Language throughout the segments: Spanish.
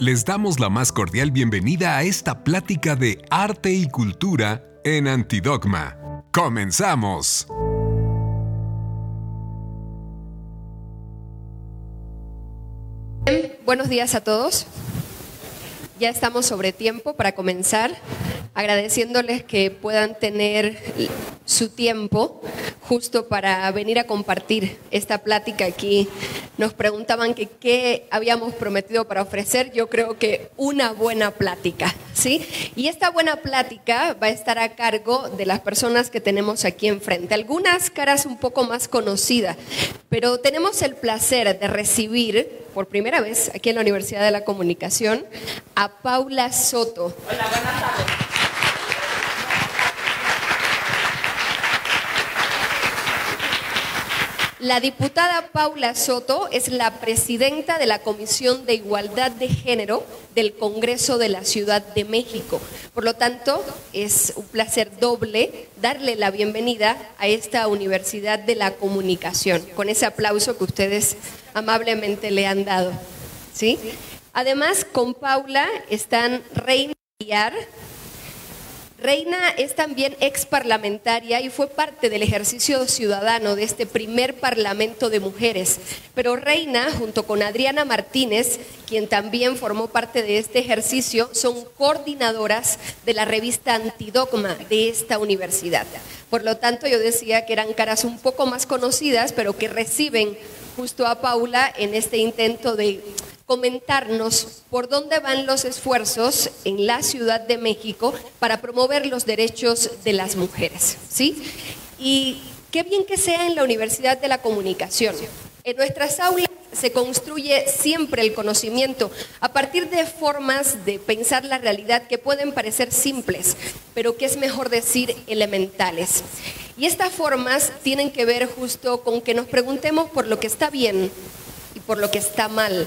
Les damos la más cordial bienvenida a esta plática de arte y cultura en Antidogma. ¡Comenzamos! Buenos días a todos. Ya estamos sobre tiempo para comenzar, agradeciéndoles que puedan tener su tiempo justo para venir a compartir esta plática aquí. Nos preguntaban que qué habíamos prometido para ofrecer. Yo creo que una buena plática, ¿sí? Y esta buena plática va a estar a cargo de las personas que tenemos aquí enfrente. Algunas caras un poco más conocidas, pero tenemos el placer de recibir por primera vez aquí en la Universidad de la Comunicación a Paula Soto. Hola, buenas tardes. La diputada Paula Soto es la presidenta de la Comisión de Igualdad de Género del Congreso de la Ciudad de México. Por lo tanto, es un placer doble darle la bienvenida a esta Universidad de la Comunicación, con ese aplauso que ustedes amablemente le han dado. ¿sí? Además, con Paula están Reina Villar. Reina es también ex parlamentaria y fue parte del ejercicio ciudadano de este primer Parlamento de Mujeres. Pero Reina, junto con Adriana Martínez, quien también formó parte de este ejercicio, son coordinadoras de la revista Antidogma de esta universidad. Por lo tanto, yo decía que eran caras un poco más conocidas, pero que reciben justo a Paula en este intento de comentarnos por dónde van los esfuerzos en la Ciudad de México para promover los derechos de las mujeres, ¿sí? Y qué bien que sea en la Universidad de la Comunicación. En nuestras aulas se construye siempre el conocimiento a partir de formas de pensar la realidad que pueden parecer simples, pero que es mejor decir elementales. Y estas formas tienen que ver justo con que nos preguntemos por lo que está bien y por lo que está mal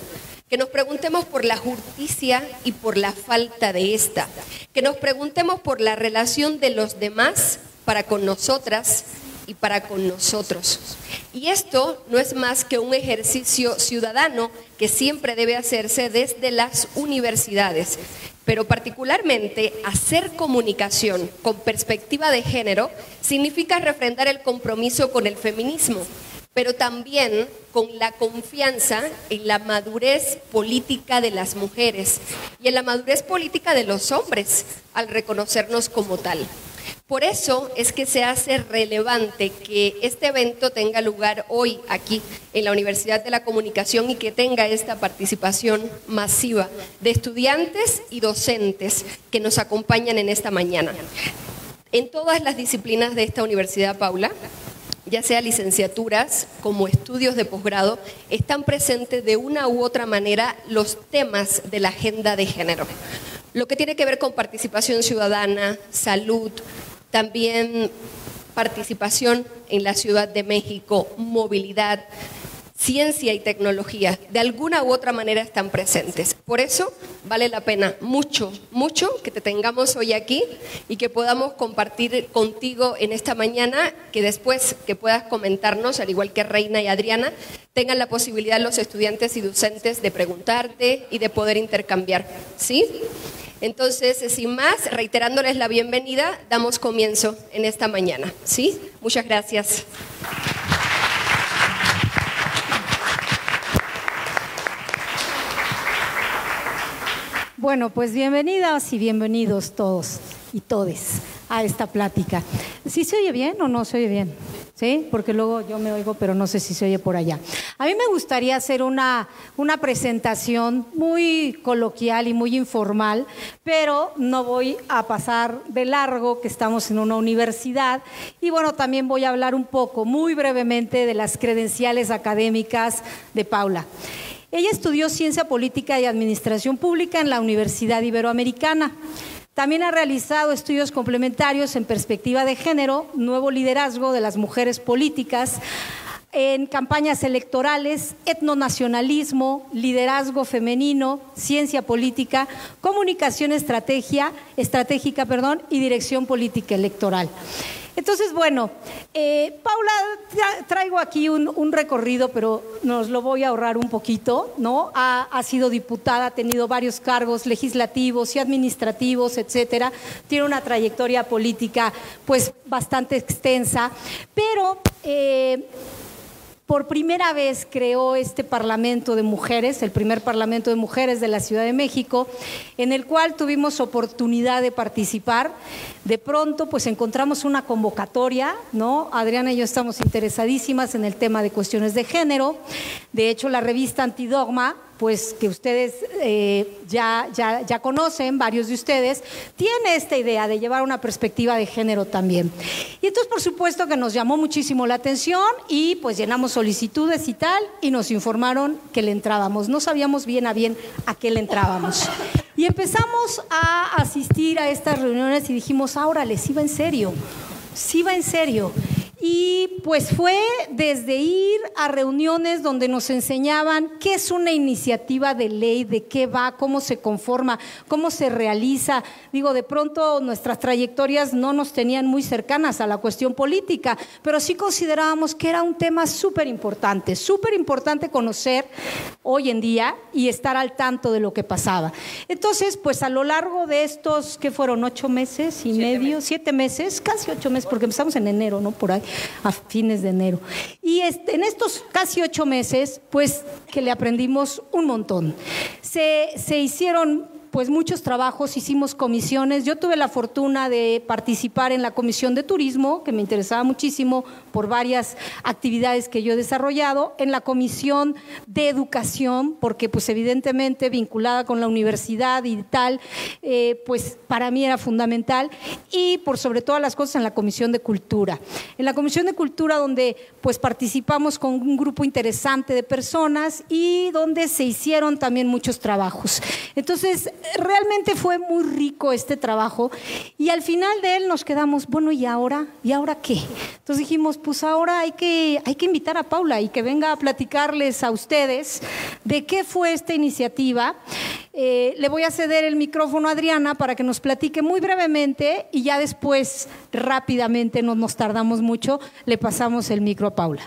que nos preguntemos por la justicia y por la falta de esta, que nos preguntemos por la relación de los demás para con nosotras y para con nosotros. Y esto no es más que un ejercicio ciudadano que siempre debe hacerse desde las universidades, pero particularmente hacer comunicación con perspectiva de género significa refrendar el compromiso con el feminismo pero también con la confianza en la madurez política de las mujeres y en la madurez política de los hombres al reconocernos como tal. Por eso es que se hace relevante que este evento tenga lugar hoy aquí en la Universidad de la Comunicación y que tenga esta participación masiva de estudiantes y docentes que nos acompañan en esta mañana. En todas las disciplinas de esta universidad, Paula, ya sea licenciaturas como estudios de posgrado, están presentes de una u otra manera los temas de la agenda de género. Lo que tiene que ver con participación ciudadana, salud, también participación en la Ciudad de México, movilidad, ciencia y tecnología, de alguna u otra manera están presentes. Por eso vale la pena mucho, mucho que te tengamos hoy aquí y que podamos compartir contigo en esta mañana, que después que puedas comentarnos, al igual que Reina y Adriana, tengan la posibilidad los estudiantes y docentes de preguntarte y de poder intercambiar. ¿Sí? Entonces, sin más, reiterándoles la bienvenida, damos comienzo en esta mañana. ¿Sí? Muchas gracias. Bueno, pues bienvenidas y bienvenidos todos y todes a esta plática. ¿Sí se oye bien o no se oye bien? ¿Sí? Porque luego yo me oigo, pero no sé si se oye por allá. A mí me gustaría hacer una, una presentación muy coloquial y muy informal, pero no voy a pasar de largo que estamos en una universidad. Y bueno, también voy a hablar un poco, muy brevemente, de las credenciales académicas de Paula. Ella estudió Ciencia Política y Administración Pública en la Universidad Iberoamericana. También ha realizado estudios complementarios en perspectiva de género, nuevo liderazgo de las mujeres políticas, en campañas electorales, etnonacionalismo, liderazgo femenino, ciencia política, comunicación estrategia, estratégica perdón, y dirección política electoral. Entonces, bueno, eh, Paula, traigo aquí un, recorrido, pero nos lo voy a ahorrar un poquito, ¿no? Ha, sido diputada, ha tenido varios cargos legislativos y administrativos, etcétera. Tiene una trayectoria política, pues, bastante extensa, pero eh, por primera vez creó este Parlamento de Mujeres, el primer Parlamento de Mujeres de la Ciudad de México, en el cual tuvimos oportunidad de participar. De pronto, pues encontramos una convocatoria, ¿no? Adriana y yo estamos interesadísimas en el tema de cuestiones de género. De hecho, la revista Antidogma pues que ustedes eh, ya, ya, ya conocen, varios de ustedes, tiene esta idea de llevar una perspectiva de género también. Y entonces, por supuesto que nos llamó muchísimo la atención y pues llenamos solicitudes y tal, y nos informaron que le entrábamos. No sabíamos bien a bien a qué le entrábamos. Y empezamos a asistir a estas reuniones y dijimos, ahora les iba en serio, sí va en serio. Y pues fue desde ir a reuniones donde nos enseñaban qué es una iniciativa de ley, de qué va, cómo se conforma, cómo se realiza. Digo, de pronto nuestras trayectorias no nos tenían muy cercanas a la cuestión política, pero sí considerábamos que era un tema súper importante, súper importante conocer hoy en día y estar al tanto de lo que pasaba. Entonces, pues a lo largo de estos, ¿qué fueron? ¿Ocho meses y medio? ¿Siete meses? Casi ocho meses, porque empezamos en enero, ¿no? Por ahí a fines de enero. Y este, en estos casi ocho meses, pues que le aprendimos un montón. Se, se hicieron pues muchos trabajos, hicimos comisiones. Yo tuve la fortuna de participar en la comisión de turismo, que me interesaba muchísimo por varias actividades que yo he desarrollado, en la comisión de educación, porque pues evidentemente vinculada con la universidad y tal, eh, pues para mí era fundamental, y por sobre todas las cosas en la comisión de cultura. En la comisión de cultura donde pues participamos con un grupo interesante de personas y donde se hicieron también muchos trabajos. Entonces, realmente fue muy rico este trabajo y al final de él nos quedamos, bueno, ¿y ahora? ¿Y ahora qué? Entonces dijimos, pues ahora hay que, hay que invitar a Paula y que venga a platicarles a ustedes de qué fue esta iniciativa. Eh, le voy a ceder el micrófono a Adriana para que nos platique muy brevemente y ya después, rápidamente, no nos tardamos mucho, le pasamos el micro a Paula.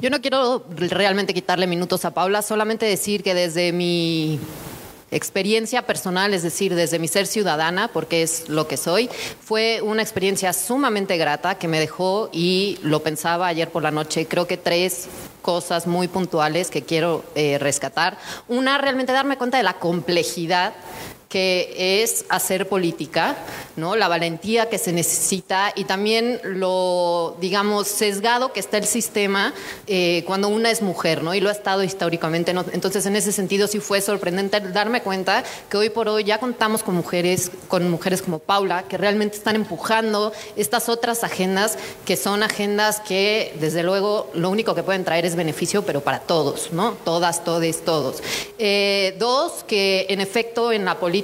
Yo no quiero realmente quitarle minutos a Paula, solamente decir que desde mi experiencia personal, es decir, desde mi ser ciudadana, porque es lo que soy, fue una experiencia sumamente grata que me dejó y lo pensaba ayer por la noche. Creo que tres cosas muy puntuales que quiero eh, rescatar. Una, realmente darme cuenta de la complejidad que es hacer política, ¿no? La valentía que se necesita y también lo, digamos, sesgado que está el sistema eh, cuando una es mujer, ¿no? Y lo ha estado históricamente. Entonces, en ese sentido, sí fue sorprendente darme cuenta que hoy por hoy ya contamos con mujeres, con mujeres como Paula, que realmente están empujando estas otras agendas, que son agendas que, desde luego, lo único que pueden traer es beneficio, pero para todos, ¿no? Todas, todes, todos. Eh, dos, que en efecto en la política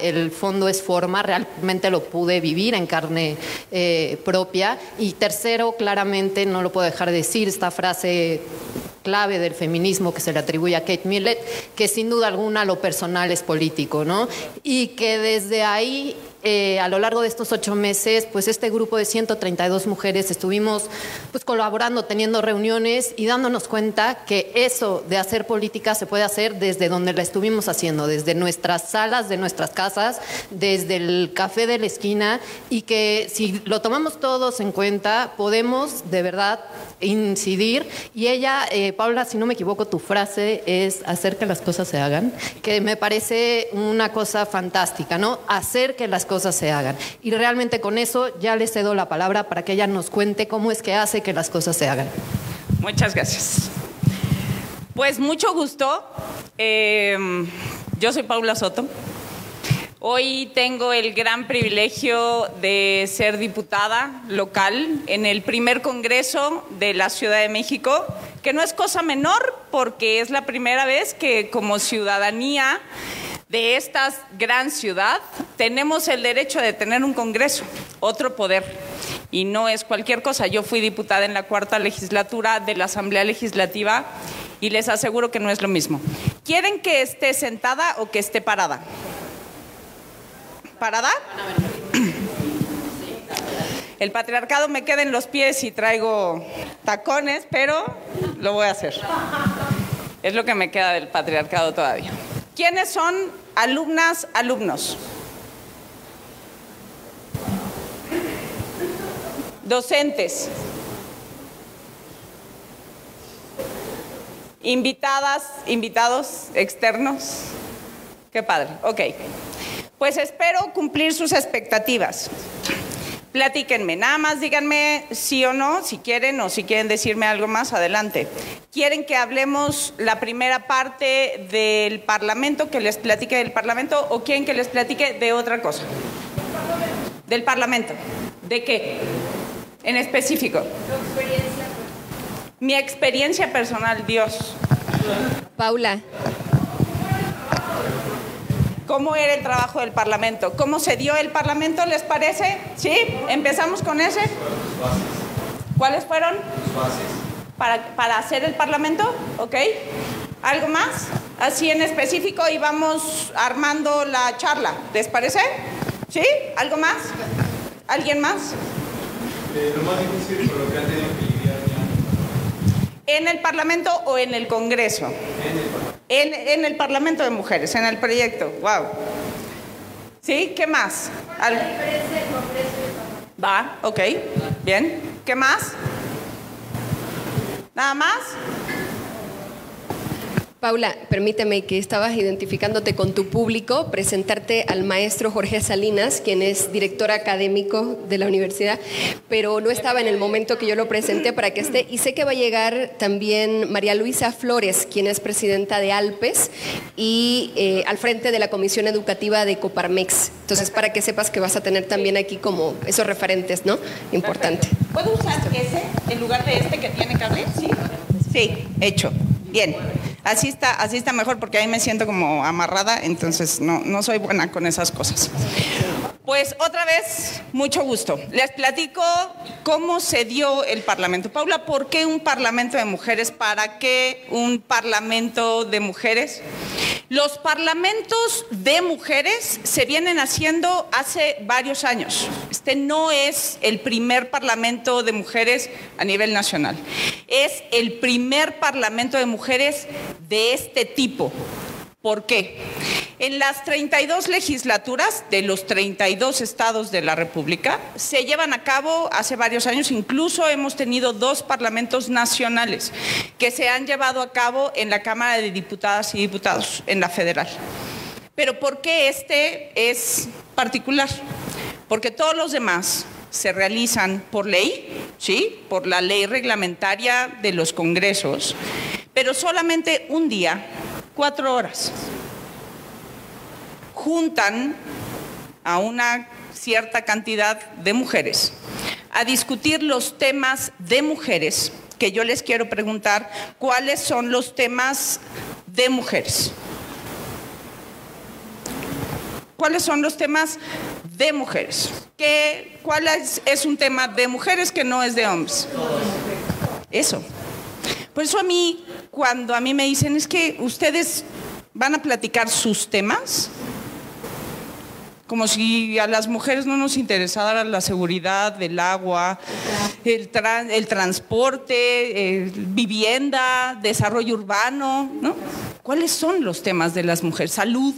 el fondo es forma, realmente lo pude vivir en carne eh, propia. Y tercero, claramente, no lo puedo dejar de decir, esta frase clave del feminismo que se le atribuye a Kate Millett, que sin duda alguna lo personal es político, ¿no? Y que desde ahí eh, a lo largo de estos ocho meses, pues este grupo de 132 mujeres estuvimos pues colaborando, teniendo reuniones y dándonos cuenta que eso de hacer política se puede hacer desde donde la estuvimos haciendo, desde nuestras salas de nuestras casas, desde el café de la esquina y que si lo tomamos todos en cuenta, podemos de verdad incidir. Y ella, eh, Paula, si no me equivoco, tu frase es hacer que las cosas se hagan, que me parece una cosa fantástica, ¿no? Hacer que las cosas se hagan. Y realmente con eso ya le cedo la palabra para que ella nos cuente cómo es que hace que las cosas se hagan. Muchas gracias. Pues mucho gusto. Eh, yo soy Paula Soto. Hoy tengo el gran privilegio de ser diputada local en el primer Congreso de la Ciudad de México, que no es cosa menor porque es la primera vez que como ciudadanía de esta gran ciudad tenemos el derecho de tener un Congreso, otro poder. Y no es cualquier cosa. Yo fui diputada en la cuarta legislatura de la Asamblea Legislativa y les aseguro que no es lo mismo. ¿Quieren que esté sentada o que esté parada? ¿Parada? el patriarcado me queda en los pies y traigo tacones, pero lo voy a hacer. Es lo que me queda del patriarcado todavía. ¿Quiénes son alumnas, alumnos? Docentes. Invitadas, invitados externos. Qué padre. Ok. Pues espero cumplir sus expectativas. Platíquenme, nada más díganme sí o no, si quieren o si quieren decirme algo más, adelante. ¿Quieren que hablemos la primera parte del Parlamento, que les platique del Parlamento, o quieren que les platique de otra cosa? Del Parlamento. ¿De qué? En específico. Mi experiencia personal, Dios. Paula, ¿Cómo era el trabajo del Parlamento? ¿Cómo se dio el Parlamento, les parece? ¿Sí? ¿Empezamos con ese? ¿Cuáles fueron? Para, para hacer el Parlamento, ¿ok? ¿Algo más? Así en específico y vamos armando la charla, ¿les parece? ¿Sí? ¿Algo más? ¿Alguien más? lo más difícil lo que han tenido que lidiar ya ¿En el Parlamento o en el Congreso? en el Parlamento. En, en el Parlamento de Mujeres, en el proyecto. Wow. ¿Sí? ¿Qué más? Va, ok. Bien. ¿Qué más? ¿Nada más? Paula, permíteme que estabas identificándote con tu público, presentarte al maestro Jorge Salinas, quien es director académico de la universidad, pero no estaba en el momento que yo lo presenté para que esté. Y sé que va a llegar también María Luisa Flores, quien es presidenta de Alpes y eh, al frente de la Comisión Educativa de Coparmex. Entonces, para que sepas que vas a tener también aquí como esos referentes, ¿no? Importante. ¿Puedo usar ese en lugar de este que tiene cable? Sí. Sí, hecho. Bien. Así está, así está mejor porque ahí me siento como amarrada, entonces no, no soy buena con esas cosas. Pues otra vez, mucho gusto. Les platico cómo se dio el Parlamento. Paula, ¿por qué un Parlamento de mujeres? ¿Para qué un Parlamento de mujeres? Los parlamentos de mujeres se vienen haciendo hace varios años. Este no es el primer parlamento de mujeres a nivel nacional. Es el primer parlamento de mujeres de este tipo. ¿Por qué? En las 32 legislaturas de los 32 estados de la República se llevan a cabo hace varios años, incluso hemos tenido dos parlamentos nacionales que se han llevado a cabo en la Cámara de Diputadas y Diputados, en la federal. Pero ¿por qué este es particular? Porque todos los demás se realizan por ley, ¿sí? Por la ley reglamentaria de los congresos, pero solamente un día, cuatro horas. Juntan a una cierta cantidad de mujeres a discutir los temas de mujeres, que yo les quiero preguntar cuáles son los temas de mujeres. ¿Cuáles son los temas de mujeres? ¿Qué, ¿Cuál es, es un tema de mujeres que no es de hombres? Eso. Por eso a mí, cuando a mí me dicen, es que ustedes van a platicar sus temas, como si a las mujeres no nos interesara la seguridad del agua, el, tran- el transporte, vivienda, desarrollo urbano, ¿no? ¿Cuáles son los temas de las mujeres? Salud.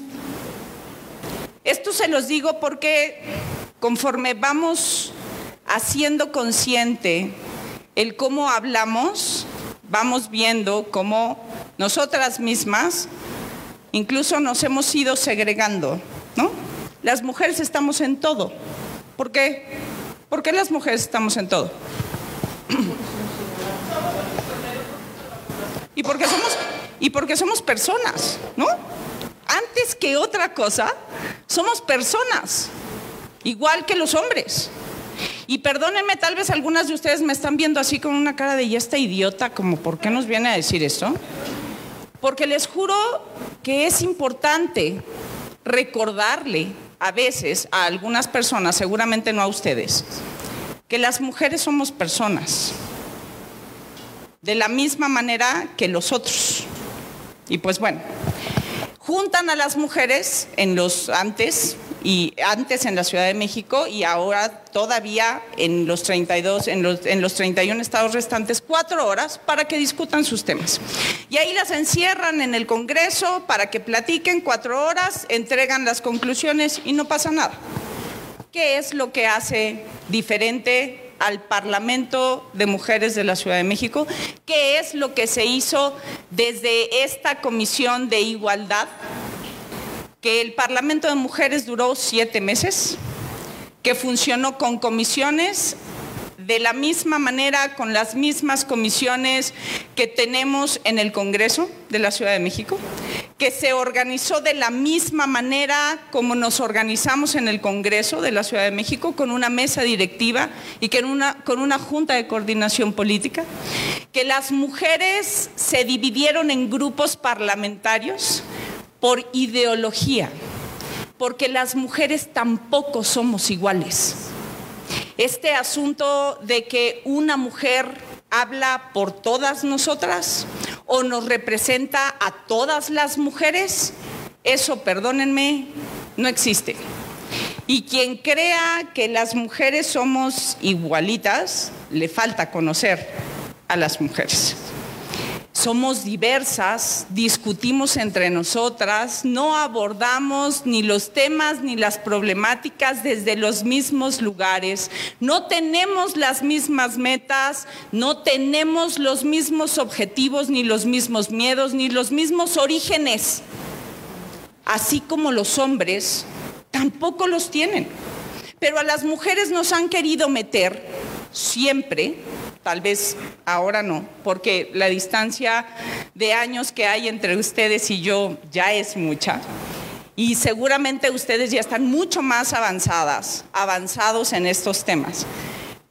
Esto se los digo porque conforme vamos haciendo consciente el cómo hablamos, vamos viendo cómo nosotras mismas incluso nos hemos ido segregando, ¿no? Las mujeres estamos en todo. ¿Por qué? ¿Por qué las mujeres estamos en todo? Y porque somos, y porque somos personas, ¿no? Antes que otra cosa, somos personas, igual que los hombres. Y perdónenme, tal vez algunas de ustedes me están viendo así con una cara de y esta idiota, como ¿por qué nos viene a decir esto? Porque les juro que es importante recordarle a veces a algunas personas, seguramente no a ustedes, que las mujeres somos personas, de la misma manera que los otros. Y pues bueno, juntan a las mujeres en los antes y antes en la Ciudad de México y ahora todavía en los 32 en los, en los 31 estados restantes cuatro horas para que discutan sus temas. Y ahí las encierran en el Congreso para que platiquen cuatro horas, entregan las conclusiones y no pasa nada. ¿Qué es lo que hace diferente al Parlamento de Mujeres de la Ciudad de México? ¿Qué es lo que se hizo desde esta Comisión de Igualdad? Que el Parlamento de Mujeres duró siete meses, que funcionó con comisiones de la misma manera, con las mismas comisiones que tenemos en el Congreso de la Ciudad de México, que se organizó de la misma manera como nos organizamos en el Congreso de la Ciudad de México, con una mesa directiva y que con una junta de coordinación política, que las mujeres se dividieron en grupos parlamentarios por ideología, porque las mujeres tampoco somos iguales. Este asunto de que una mujer habla por todas nosotras o nos representa a todas las mujeres, eso, perdónenme, no existe. Y quien crea que las mujeres somos igualitas, le falta conocer a las mujeres somos diversas, discutimos entre nosotras, no abordamos ni los temas ni las problemáticas desde los mismos lugares, no tenemos las mismas metas, no tenemos los mismos objetivos, ni los mismos miedos, ni los mismos orígenes. Así como los hombres tampoco los tienen. Pero a las mujeres nos han querido meter siempre tal vez ahora no, porque la distancia de años que hay entre ustedes y yo ya es mucha. Y seguramente ustedes ya están mucho más avanzadas, avanzados en estos temas.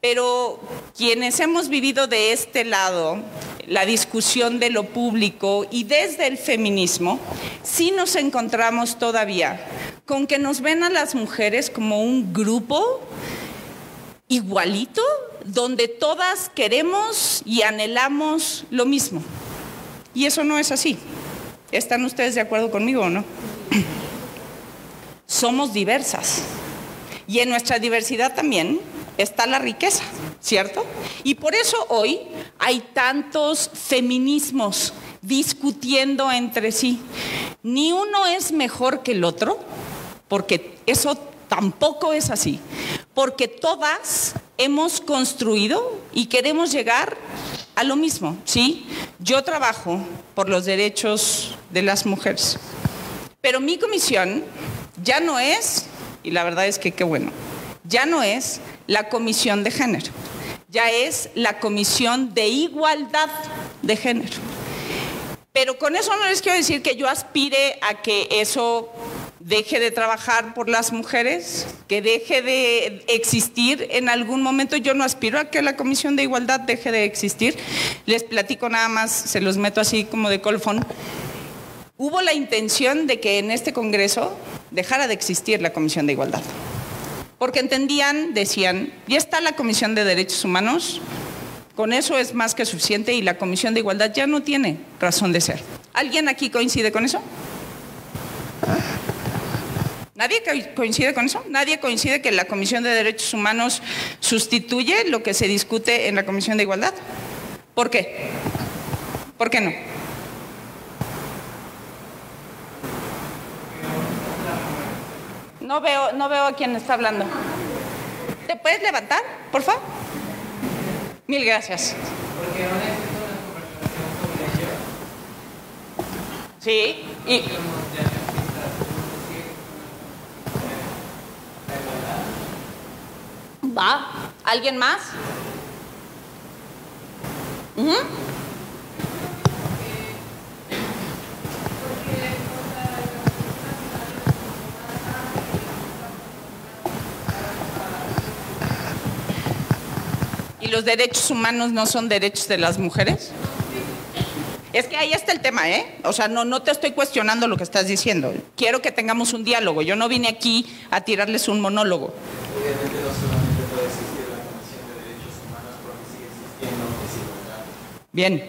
Pero quienes hemos vivido de este lado, la discusión de lo público y desde el feminismo, sí nos encontramos todavía con que nos ven a las mujeres como un grupo igualito donde todas queremos y anhelamos lo mismo. Y eso no es así. ¿Están ustedes de acuerdo conmigo o no? Somos diversas. Y en nuestra diversidad también está la riqueza, ¿cierto? Y por eso hoy hay tantos feminismos discutiendo entre sí. Ni uno es mejor que el otro, porque eso tampoco es así, porque todas hemos construido y queremos llegar a lo mismo, ¿sí? Yo trabajo por los derechos de las mujeres, pero mi comisión ya no es, y la verdad es que qué bueno, ya no es la comisión de género, ya es la comisión de igualdad de género. Pero con eso no les quiero decir que yo aspire a que eso deje de trabajar por las mujeres, que deje de existir en algún momento. Yo no aspiro a que la Comisión de Igualdad deje de existir. Les platico nada más, se los meto así como de colfón. Hubo la intención de que en este Congreso dejara de existir la Comisión de Igualdad. Porque entendían, decían, ya está la Comisión de Derechos Humanos, con eso es más que suficiente y la Comisión de Igualdad ya no tiene razón de ser. ¿Alguien aquí coincide con eso? ¿Nadie coincide con eso? ¿Nadie coincide que la Comisión de Derechos Humanos sustituye lo que se discute en la Comisión de Igualdad? ¿Por qué? ¿Por qué no? No veo, no veo a quién está hablando. ¿Te puedes levantar, por favor? Mil gracias. Sí, y... ¿Va? ¿Alguien más? ¿Y los derechos humanos no son derechos de las mujeres? Es que ahí está el tema, ¿eh? O sea, no, no te estoy cuestionando lo que estás diciendo. Quiero que tengamos un diálogo. Yo no vine aquí a tirarles un monólogo. Bien,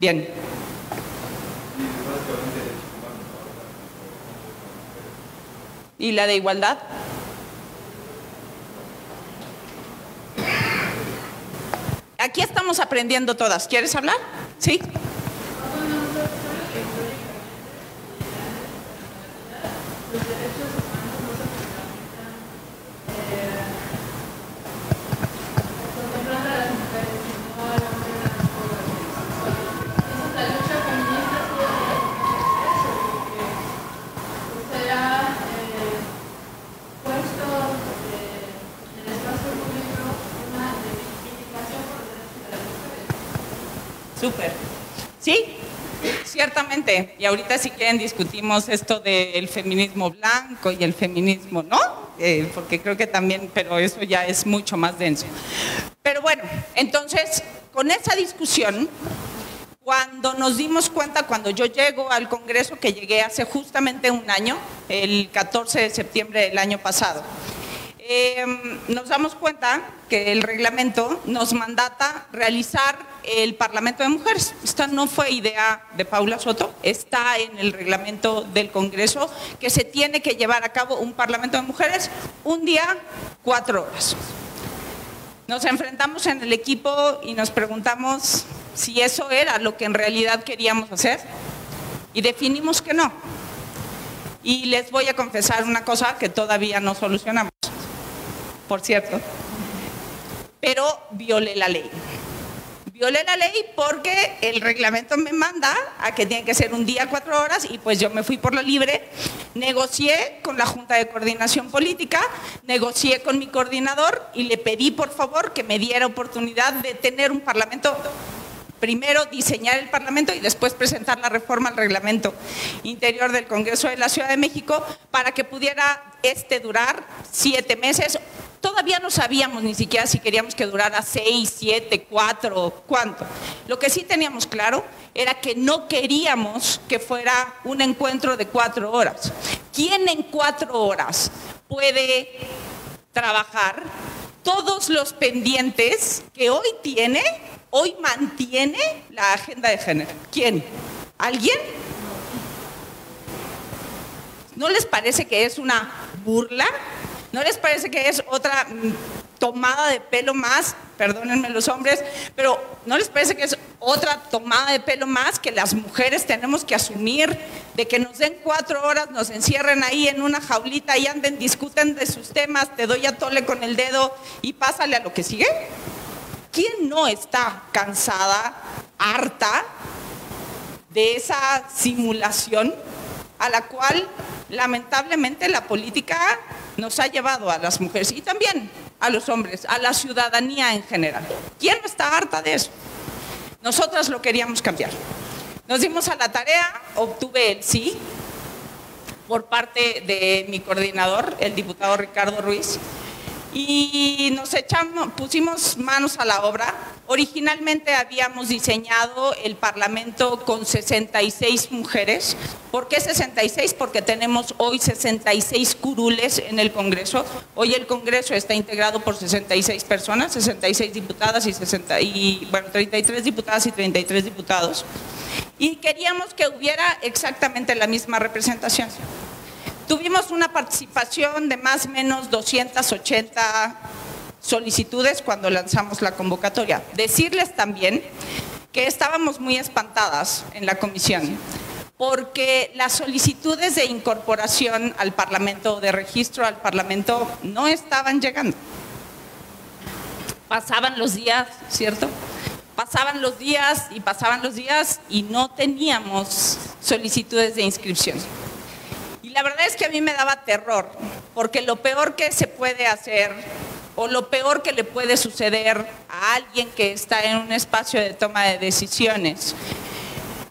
bien. ¿Y la de igualdad? Aquí estamos aprendiendo todas. ¿Quieres hablar? Sí. Súper. Sí, ciertamente. Y ahorita si quieren discutimos esto del feminismo blanco y el feminismo, ¿no? Eh, porque creo que también, pero eso ya es mucho más denso. Pero bueno, entonces, con esa discusión, cuando nos dimos cuenta, cuando yo llego al Congreso, que llegué hace justamente un año, el 14 de septiembre del año pasado, eh, nos damos cuenta que el reglamento nos mandata realizar el Parlamento de Mujeres. Esta no fue idea de Paula Soto, está en el reglamento del Congreso que se tiene que llevar a cabo un Parlamento de Mujeres un día, cuatro horas. Nos enfrentamos en el equipo y nos preguntamos si eso era lo que en realidad queríamos hacer y definimos que no. Y les voy a confesar una cosa que todavía no solucionamos por cierto, pero violé la ley. Violé la ley porque el reglamento me manda a que tiene que ser un día, cuatro horas, y pues yo me fui por lo libre, negocié con la Junta de Coordinación Política, negocié con mi coordinador y le pedí por favor que me diera oportunidad de tener un parlamento primero diseñar el Parlamento y después presentar la reforma al reglamento interior del Congreso de la Ciudad de México para que pudiera este durar siete meses Todavía no sabíamos ni siquiera si queríamos que durara seis, siete, cuatro, cuánto. Lo que sí teníamos claro era que no queríamos que fuera un encuentro de cuatro horas. ¿Quién en cuatro horas puede trabajar todos los pendientes que hoy tiene, hoy mantiene la agenda de género? ¿Quién? ¿Alguien? ¿No les parece que es una burla? ¿No les parece que es otra mm, tomada de pelo más? Perdónenme los hombres, pero ¿no les parece que es otra tomada de pelo más que las mujeres tenemos que asumir de que nos den cuatro horas, nos encierren ahí en una jaulita y anden, discuten de sus temas, te doy a tole con el dedo y pásale a lo que sigue? ¿Quién no está cansada, harta de esa simulación a la cual lamentablemente la política nos ha llevado a las mujeres y también a los hombres, a la ciudadanía en general. ¿Quién no está harta de eso? Nosotras lo queríamos cambiar. Nos dimos a la tarea, obtuve el sí por parte de mi coordinador, el diputado Ricardo Ruiz, y nos echamos, pusimos manos a la obra. Originalmente habíamos diseñado el Parlamento con 66 mujeres. ¿Por qué 66? Porque tenemos hoy 66 curules en el Congreso. Hoy el Congreso está integrado por 66 personas, 66 diputadas y, 60, y bueno, 33 diputadas y 33 diputados. Y queríamos que hubiera exactamente la misma representación. Tuvimos una participación de más o menos 280 solicitudes cuando lanzamos la convocatoria. Decirles también que estábamos muy espantadas en la comisión porque las solicitudes de incorporación al Parlamento, de registro al Parlamento, no estaban llegando. Pasaban los días, ¿cierto? Pasaban los días y pasaban los días y no teníamos solicitudes de inscripción la verdad es que a mí me daba terror, porque lo peor que se puede hacer o lo peor que le puede suceder a alguien que está en un espacio de toma de decisiones,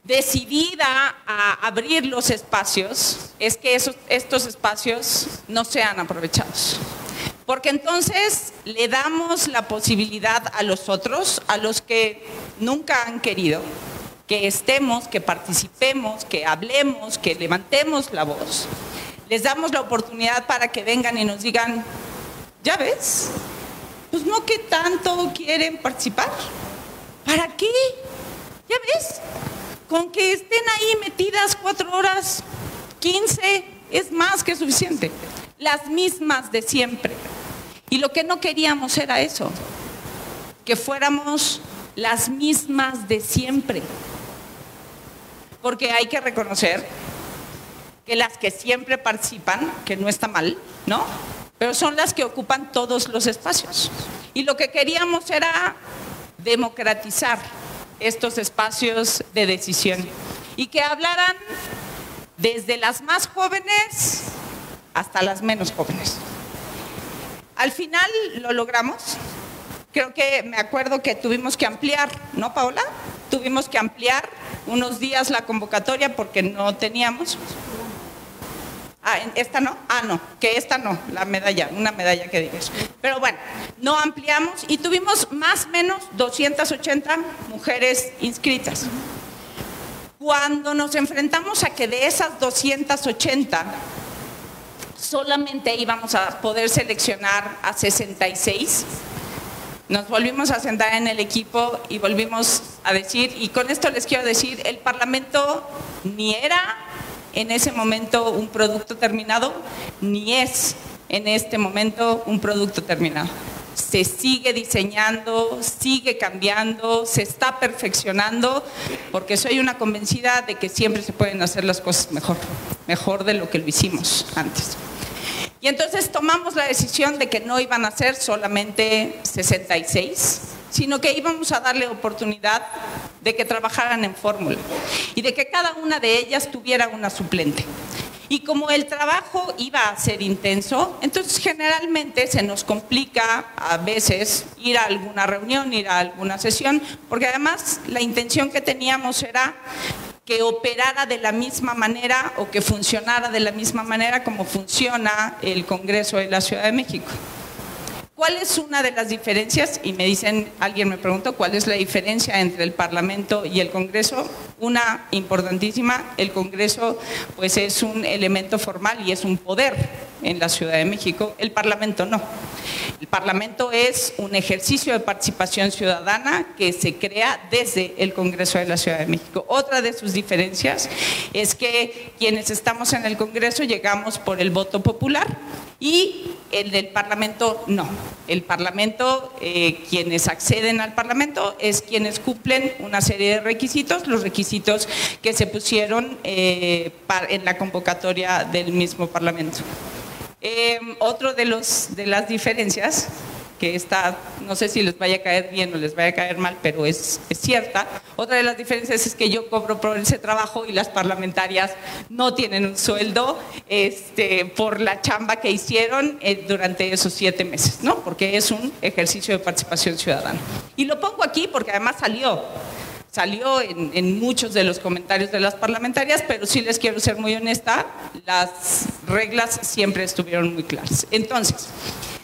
decidida a abrir los espacios, es que estos espacios no sean aprovechados. Porque entonces le damos la posibilidad a los otros, a los que nunca han querido, que estemos, que participemos, que hablemos, que levantemos la voz. Les damos la oportunidad para que vengan y nos digan, ¿ya ves? Pues no que tanto quieren participar. ¿Para qué? ¿Ya ves? Con que estén ahí metidas cuatro horas, quince, es más que suficiente. las mismas de siempre. Y lo que no queríamos era eso, que fuéramos las mismas de siempre. Porque hay que reconocer que las que siempre participan, que no está mal, ¿no? Pero son las que ocupan todos los espacios. Y lo que queríamos era democratizar estos espacios de decisión y que hablaran desde las más jóvenes hasta las menos jóvenes. Al final lo logramos. Creo que me acuerdo que tuvimos que ampliar, ¿no, Paola? Tuvimos que ampliar unos días la convocatoria porque no teníamos. Ah, esta no, ah, no, que esta no, la medalla, una medalla que digas. Pero bueno, no ampliamos y tuvimos más o menos 280 mujeres inscritas. Cuando nos enfrentamos a que de esas 280 solamente íbamos a poder seleccionar a 66, nos volvimos a sentar en el equipo y volvimos a decir, y con esto les quiero decir, el Parlamento ni era en ese momento un producto terminado, ni es en este momento un producto terminado. Se sigue diseñando, sigue cambiando, se está perfeccionando, porque soy una convencida de que siempre se pueden hacer las cosas mejor, mejor de lo que lo hicimos antes. Y entonces tomamos la decisión de que no iban a ser solamente 66, sino que íbamos a darle oportunidad de que trabajaran en fórmula y de que cada una de ellas tuviera una suplente. Y como el trabajo iba a ser intenso, entonces generalmente se nos complica a veces ir a alguna reunión, ir a alguna sesión, porque además la intención que teníamos era que operara de la misma manera o que funcionara de la misma manera como funciona el Congreso de la Ciudad de México. ¿Cuál es una de las diferencias? Y me dicen, alguien me preguntó, ¿cuál es la diferencia entre el Parlamento y el Congreso? Una importantísima, el Congreso pues es un elemento formal y es un poder en la Ciudad de México, el Parlamento no. El Parlamento es un ejercicio de participación ciudadana que se crea desde el Congreso de la Ciudad de México. Otra de sus diferencias es que quienes estamos en el Congreso llegamos por el voto popular y el del Parlamento no. El Parlamento, eh, quienes acceden al Parlamento, es quienes cumplen una serie de requisitos, los requisitos que se pusieron eh, en la convocatoria del mismo Parlamento. Eh, otro de, los, de las diferencias que está, no sé si les vaya a caer bien o les vaya a caer mal, pero es, es, cierta. Otra de las diferencias es que yo cobro por ese trabajo y las parlamentarias no tienen un sueldo este, por la chamba que hicieron eh, durante esos siete meses, ¿no? Porque es un ejercicio de participación ciudadana. Y lo pongo aquí porque además salió salió en, muchos de los comentarios de las parlamentarias, pero sí les quiero ser muy honesta, las reglas siempre estuvieron muy claras. Entonces,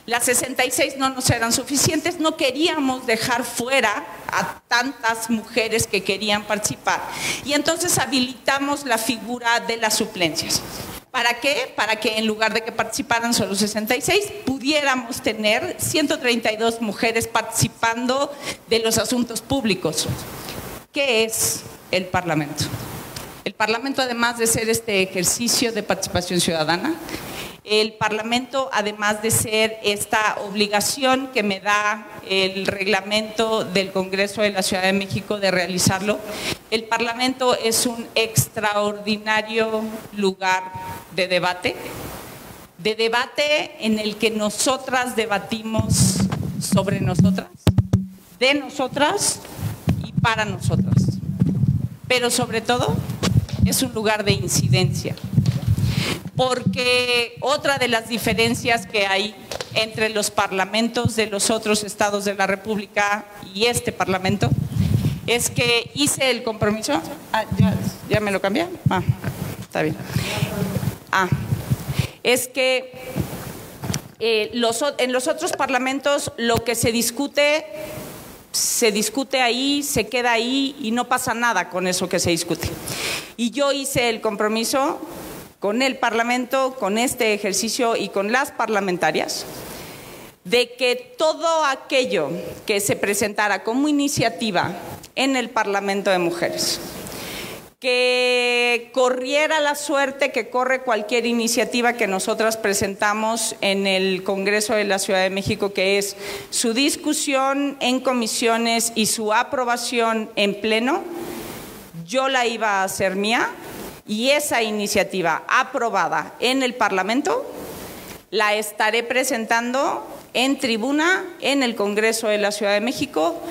las 66 no nos eran suficientes, no queríamos dejar fuera a tantas mujeres que querían participar. Y entonces habilitamos la figura de las suplencias. ¿Para qué? Para que en lugar de que participaran solo 66, pudiéramos tener 132 mujeres participando de los asuntos públicos. ¿Qué es el Parlamento? El Parlamento, además de ser este ejercicio de participación ciudadana, el Parlamento, además de ser esta obligación que me da el reglamento del Congreso de la Ciudad de México de realizarlo, el Parlamento es un extraordinario lugar de debate, de debate en el que nosotras debatimos sobre nosotras, de nosotras para nosotras. Pero sobre todo es un lugar de incidencia porque otra de las diferencias que hay entre los parlamentos de los otros estados de la República y este parlamento es que hice el compromiso. Ah, ya, me lo cambié. Ah, está bien. Ah, es que eh, en los otros parlamentos lo que se discute se discute ahí, se queda ahí y no pasa nada con eso que se discute. Y yo hice el compromiso con el Parlamento, con este ejercicio y con las parlamentarias, de que todo aquello que se presentara como iniciativa en el Parlamento de Mujeres, que corriera la suerte que corre cualquier iniciativa que nosotras presentamos en el Congreso de la Ciudad de México, que es su discusión en comisiones y su aprobación en pleno, yo la iba a hacer mía y esa iniciativa aprobada en el Parlamento la estaré presentando en tribuna en el Congreso de la Ciudad de México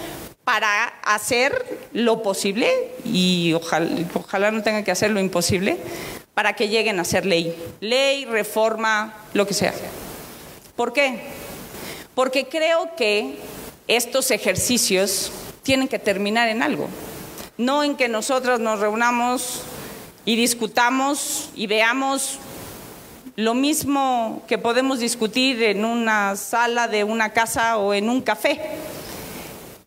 para hacer lo posible, y ojalá, no tenga que hacer lo imposible, para que lleguen a ser ley. Ley, reforma, lo que sea. ¿Por qué? Porque creo que estos ejercicios tienen que terminar en algo, no en que nosotros nos reunamos y discutamos y veamos lo mismo que podemos discutir en una sala de una casa o en un café.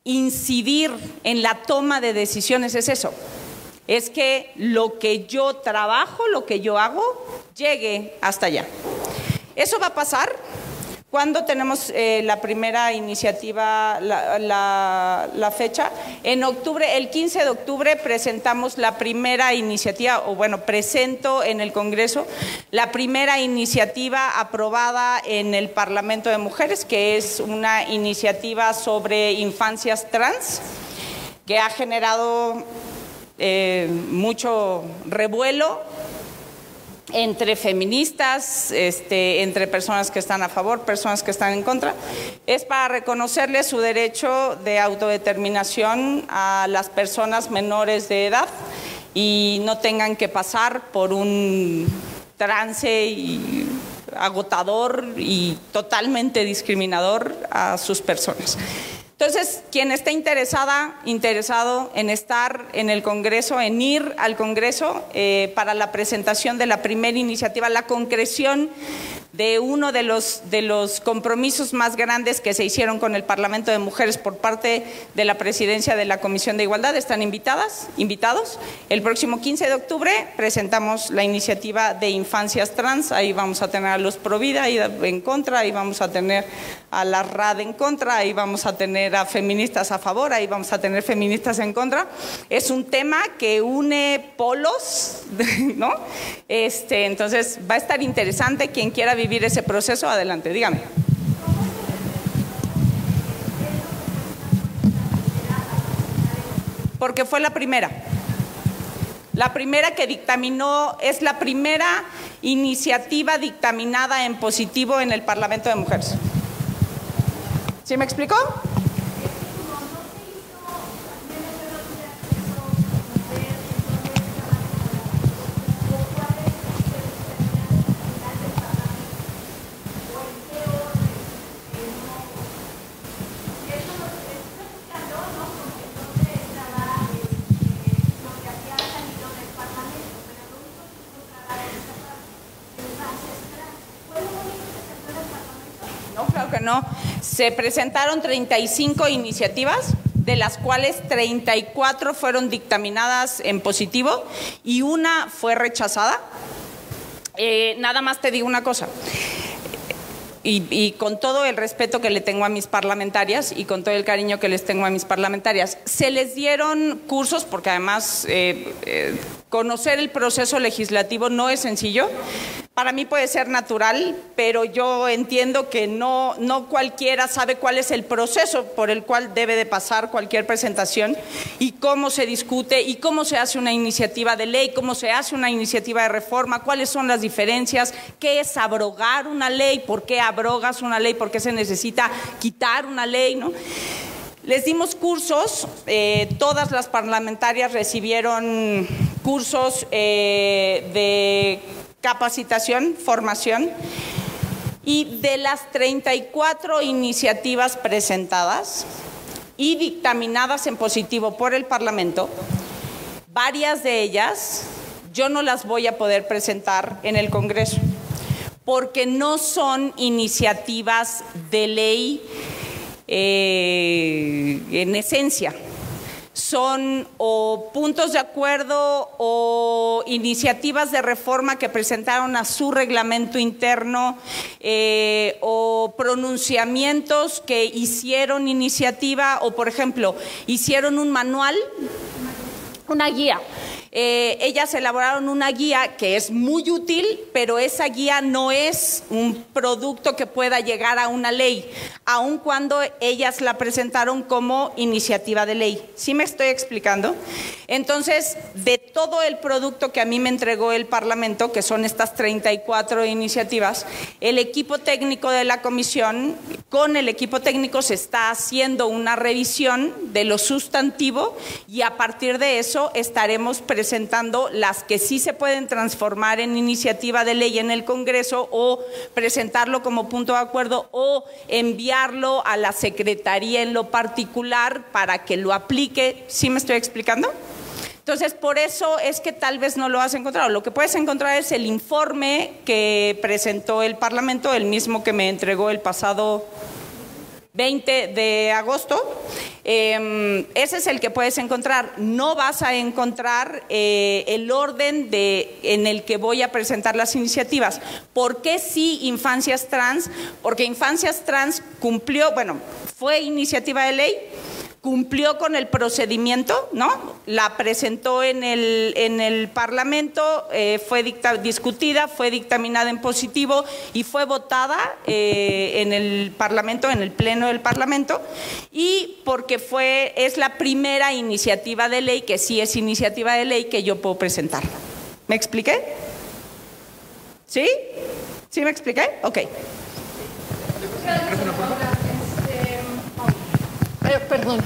Incidir en la toma de decisiones es eso. Es que lo que yo trabajo, lo que yo hago, llegue hasta allá. Eso va a pasar ¿Cuándo tenemos eh, la primera iniciativa, la, la, la, fecha? En octubre, el 15 de octubre presentamos la primera iniciativa, o bueno, presento en el Congreso la primera iniciativa aprobada en el Parlamento de Mujeres, que es una iniciativa sobre infancias trans, que ha generado eh, mucho revuelo entre feministas, este, entre personas que están a favor, personas que están en contra, es para reconocerle su derecho de autodeterminación a las personas menores de edad y no tengan que pasar por un trance y agotador y totalmente discriminador a sus personas. Entonces, quien esté interesada, interesado en estar en el Congreso, en ir al Congreso eh, para la presentación de la primera iniciativa, la concreción de uno de los, de los compromisos más grandes que se hicieron con el Parlamento de Mujeres por parte de la presidencia de la Comisión de Igualdad. Están invitadas, invitados. El próximo 15 de octubre presentamos la iniciativa de infancias trans. Ahí vamos a tener a los Provida en contra, ahí vamos a tener a la RAD en contra, ahí vamos a tener a feministas a favor, ahí vamos a tener feministas en contra. Es un tema que une polos, ¿no? Este, entonces va a estar interesante quien quiera vivir ese proceso, adelante, dígame. Porque fue la primera. La primera que dictaminó, es la primera iniciativa dictaminada en positivo en el Parlamento de Mujeres. ¿Sí me explicó? no. Se presentaron 35 iniciativas, de las cuales 34 fueron dictaminadas en positivo y una fue rechazada. Eh, nada más te digo una cosa. Y, con todo el respeto que le tengo a mis parlamentarias y con todo el cariño que les tengo a mis parlamentarias, se les dieron cursos, porque además eh, eh, conocer el proceso legislativo no es sencillo, para mí puede ser natural, pero yo entiendo que no, no cualquiera sabe cuál es el proceso por el cual debe de pasar cualquier presentación y cómo se discute y cómo se hace una iniciativa de ley, cómo se hace una iniciativa de reforma, cuáles son las diferencias, qué es abrogar una ley, por qué abrogas una ley, por qué se necesita quitar una ley, ¿no? Les dimos cursos, eh, todas las parlamentarias recibieron cursos eh, de capacitación, formación. Y de las 34 iniciativas presentadas y dictaminadas en positivo por el Parlamento, varias de ellas yo no las voy a poder presentar en el Congreso, porque no son iniciativas de ley eh, en esencia. Son o puntos de acuerdo o iniciativas de reforma que presentaron a su reglamento interno eh, o pronunciamientos que hicieron iniciativa o, por ejemplo, hicieron un manual, una guía Eh, ellas elaboraron una guía que es muy útil, pero esa guía no es un producto que pueda llegar a una ley, aun cuando ellas la presentaron como iniciativa de ley. ¿Sí me estoy explicando? Entonces, de todo el producto que a mí me entregó el Parlamento, que son estas 34 iniciativas, el equipo técnico de la comisión, con el equipo técnico se está haciendo una revisión de lo sustantivo y a partir de eso estaremos presentando las que sí se pueden transformar en iniciativa de ley en el Congreso o presentarlo como punto de acuerdo o enviarlo a la Secretaría en lo particular para que lo aplique. ¿Sí me estoy explicando? Entonces, por eso es que tal vez no lo has encontrado. Lo que puedes encontrar es el informe que presentó el Parlamento, el mismo que me entregó el pasado 20 de agosto. Eh, ese es el que puedes encontrar. No vas a encontrar eh, el orden de, en el que voy a presentar las iniciativas. ¿Por qué sí Infancias Trans? Porque Infancias Trans cumplió, bueno, fue iniciativa de ley cumplió con el procedimiento, ¿no? La presentó en el, en el Parlamento, eh, fue discutida, fue dictaminada en positivo y fue votada eh, en el Parlamento, en el Pleno del Parlamento, y porque fue, es la primera iniciativa de ley, que sí es iniciativa de ley, que yo puedo presentar. ¿Me expliqué? ¿Sí? ¿Sí me expliqué? Ok. Eh, perdón.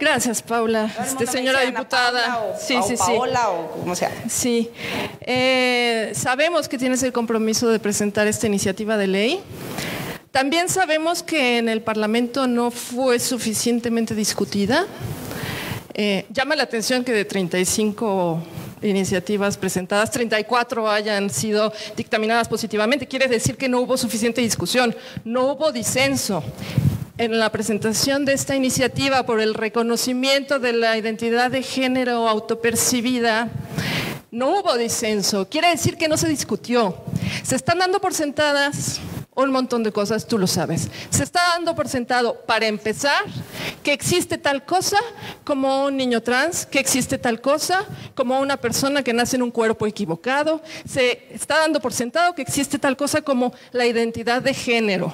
Gracias, Paula. Este, señora diputada. o, sí, sí, Paola o como sea. Sí. Eh, sabemos que tienes el compromiso de presentar esta iniciativa de ley. También sabemos que en el Parlamento no fue suficientemente discutida. Eh, llama la atención que de 35 iniciativas presentadas, 34 hayan sido dictaminadas positivamente. Quiere decir que no hubo suficiente discusión, no hubo disenso en la presentación de esta iniciativa por el reconocimiento de la identidad de género autopercibida, no hubo disenso. Quiere decir que no se discutió. Se están dando por sentadas un montón de cosas, tú lo sabes. Se está dando por sentado, para empezar, que existe tal cosa como un niño trans, que existe tal cosa como una persona que nace en un cuerpo equivocado. Se está dando por sentado que existe tal cosa como la identidad de género.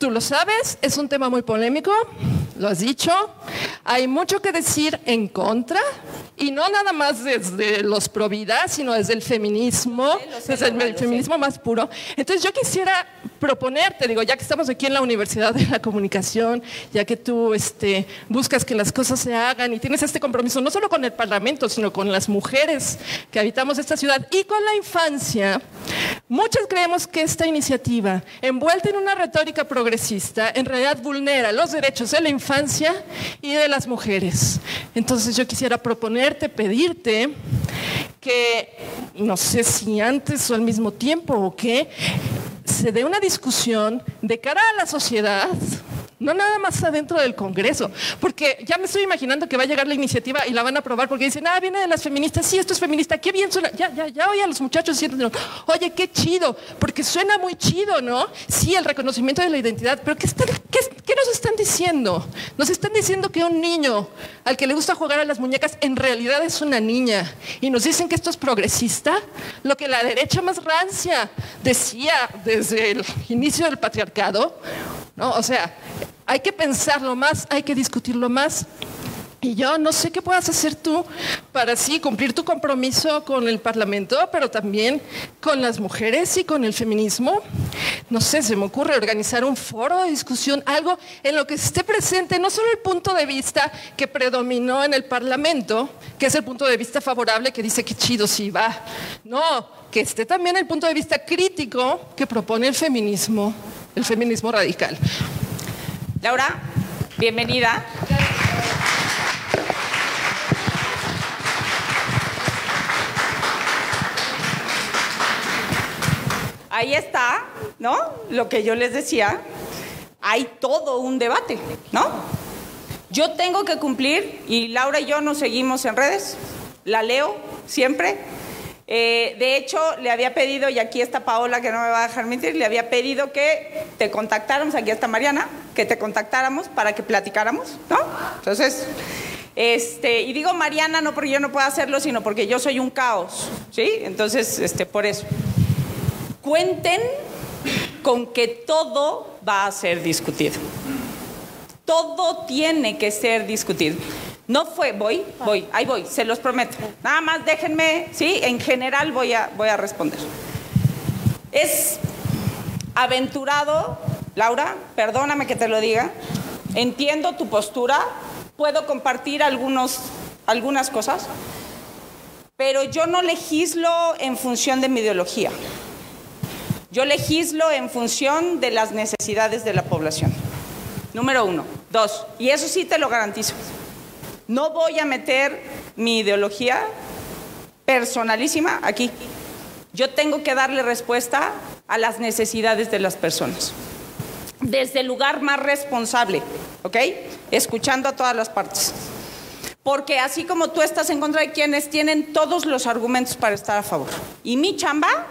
Tú lo sabes, es un tema muy polémico, lo has dicho. Hay mucho que decir en contra, y no nada más desde los pro vida, sino desde el feminismo, desde el feminismo más puro. Entonces yo quisiera proponerte, digo, ya que estamos aquí en la Universidad de la Comunicación, ya que tú este, buscas que las cosas se hagan y tienes este compromiso no solo con el Parlamento, sino con las mujeres que habitamos esta ciudad y con la infancia, muchos creemos que esta iniciativa, envuelta en una retórica progresista, en realidad vulnera los derechos de la infancia y de las mujeres. Entonces yo quisiera proponer pedirte que, no sé si antes o al mismo tiempo o qué, se dé una discusión de cara a la sociedad no nada más adentro del Congreso, porque ya me estoy imaginando que va a llegar la iniciativa y la van a aprobar porque dicen, ah, viene de las feministas, sí, esto es feminista, qué bien suena, ya, ya, ya oye a los muchachos diciendo, oye, qué chido, porque suena muy chido, ¿no? Sí, el reconocimiento de la identidad, pero ¿qué, qué nos están diciendo? Nos están diciendo que un niño al que le gusta jugar a las muñecas en realidad es una niña y nos dicen que esto es progresista, lo que la derecha más rancia decía desde el inicio del patriarcado, ¿no? O sea, hay que pensarlo más, hay que discutirlo más. Y yo no sé qué puedas hacer tú para sí cumplir tu compromiso con el Parlamento, pero también con las mujeres y con el feminismo. No sé, se me ocurre organizar un foro de discusión, algo en lo que esté presente no solo el punto de vista que predominó en el Parlamento, que es el punto de vista favorable que dice que chido sí va, no, que esté también el punto de vista crítico que propone el feminismo, el feminismo radical. Laura, bienvenida. Ahí está, ¿no? Lo que yo les decía, hay todo un debate, ¿no? Yo tengo que cumplir, y Laura y yo nos seguimos en redes, la leo siempre, eh, de hecho, le había pedido, y aquí está Paola que no me va a dejar mentir, le había pedido que te contactáramos, aquí está Mariana, que te contactáramos para que platicáramos, ¿no? Entonces, Este, y digo Mariana no porque yo no pueda hacerlo, sino porque yo soy un caos, ¿sí? Entonces, este, por eso. Cuenten con que todo va a ser discutido. Todo tiene que ser discutido. No fue, voy, voy, ahí voy, se los prometo. Nada más déjenme, sí, en general voy a, voy a responder. Es aventurado, Laura, perdóname que te lo diga, entiendo tu postura, puedo compartir algunos, algunas cosas, pero yo no legislo en función de mi ideología. Yo legislo en función de las necesidades de la población. Número uno. Dos, y eso sí te lo garantizo. No voy a meter mi ideología personalísima aquí. Yo tengo que darle respuesta a las necesidades de las personas. Desde el lugar más responsable, ¿ok? Escuchando a todas las partes. Porque así como tú estás en contra de quienes tienen todos los argumentos para estar a favor. Y mi chamba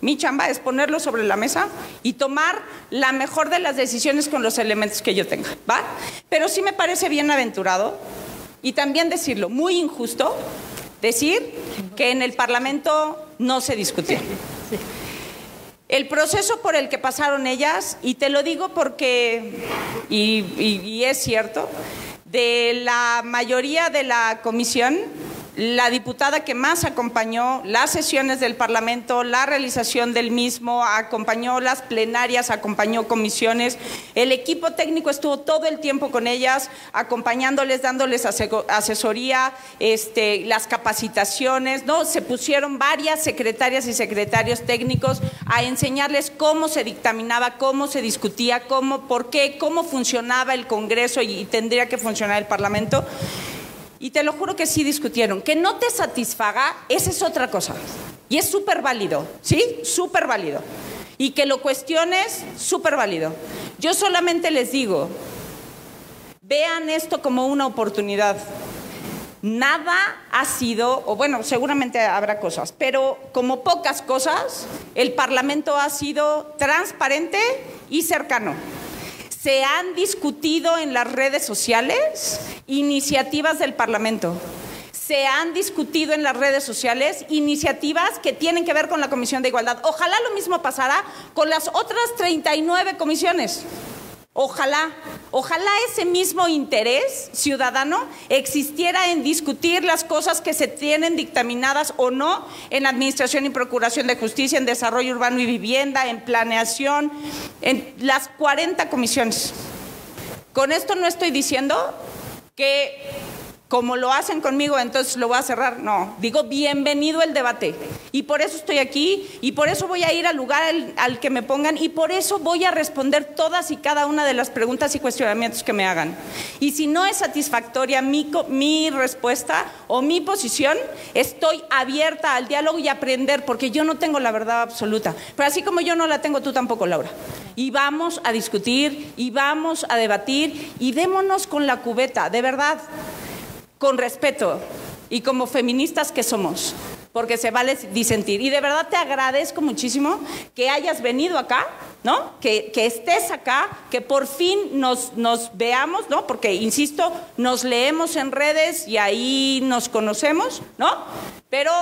mi chamba es ponerlo sobre la mesa y tomar la mejor de las decisiones con los elementos que yo tenga, ¿va? Pero sí me parece bien aventurado y también decirlo, muy injusto, decir que en el Parlamento no se discutió. El proceso por el que pasaron ellas, y te lo digo porque, y, y es cierto, de la mayoría de la comisión, la diputada que más acompañó las sesiones del Parlamento, la realización del mismo, acompañó las plenarias, acompañó comisiones. El equipo técnico estuvo todo el tiempo con ellas, acompañándoles, dándoles asesoría, este, las capacitaciones, ¿no? Se pusieron varias secretarias y secretarios técnicos a enseñarles cómo se dictaminaba, cómo se discutía, cómo, por qué, cómo funcionaba el Congreso y tendría que funcionar el Parlamento. Y te lo juro que sí discutieron. Que no te satisfaga, esa es otra cosa. Y es súper válido, ¿sí? Súper válido. Y que lo cuestiones, súper válido. Yo solamente les digo, vean esto como una oportunidad. Nada ha sido, o bueno, seguramente habrá cosas, pero como pocas cosas, el Parlamento ha sido transparente y cercano se han discutido en las redes sociales iniciativas del Parlamento. Se han discutido en las redes sociales iniciativas que tienen que ver con la Comisión de Igualdad. Ojalá lo mismo pasara con las otras 39 comisiones. Ojalá, ojalá ese mismo interés ciudadano existiera en discutir las cosas que se tienen dictaminadas o no en Administración y Procuración de Justicia, en Desarrollo Urbano y Vivienda, en Planeación, en las 40 comisiones. Con esto no estoy diciendo que como lo hacen conmigo, entonces lo voy a cerrar. No, digo bienvenido el debate. Y por eso estoy aquí, y por eso voy a ir al lugar al, que me pongan, y por eso voy a responder todas y cada una de las preguntas y cuestionamientos que me hagan. Y si no es satisfactoria mi, mi respuesta o mi posición, estoy abierta al diálogo y a aprender, porque yo no tengo la verdad absoluta. Pero así como yo no la tengo, tú tampoco, Laura. Y vamos a discutir, y vamos a debatir, y démonos con la cubeta, de verdad con respeto y como feministas que somos, porque se vale disentir. Y de verdad te agradezco muchísimo que hayas venido acá, ¿no? Que, estés acá, que por fin nos, nos veamos, ¿no? Porque, insisto, nos leemos en redes y ahí nos conocemos, ¿no? Pero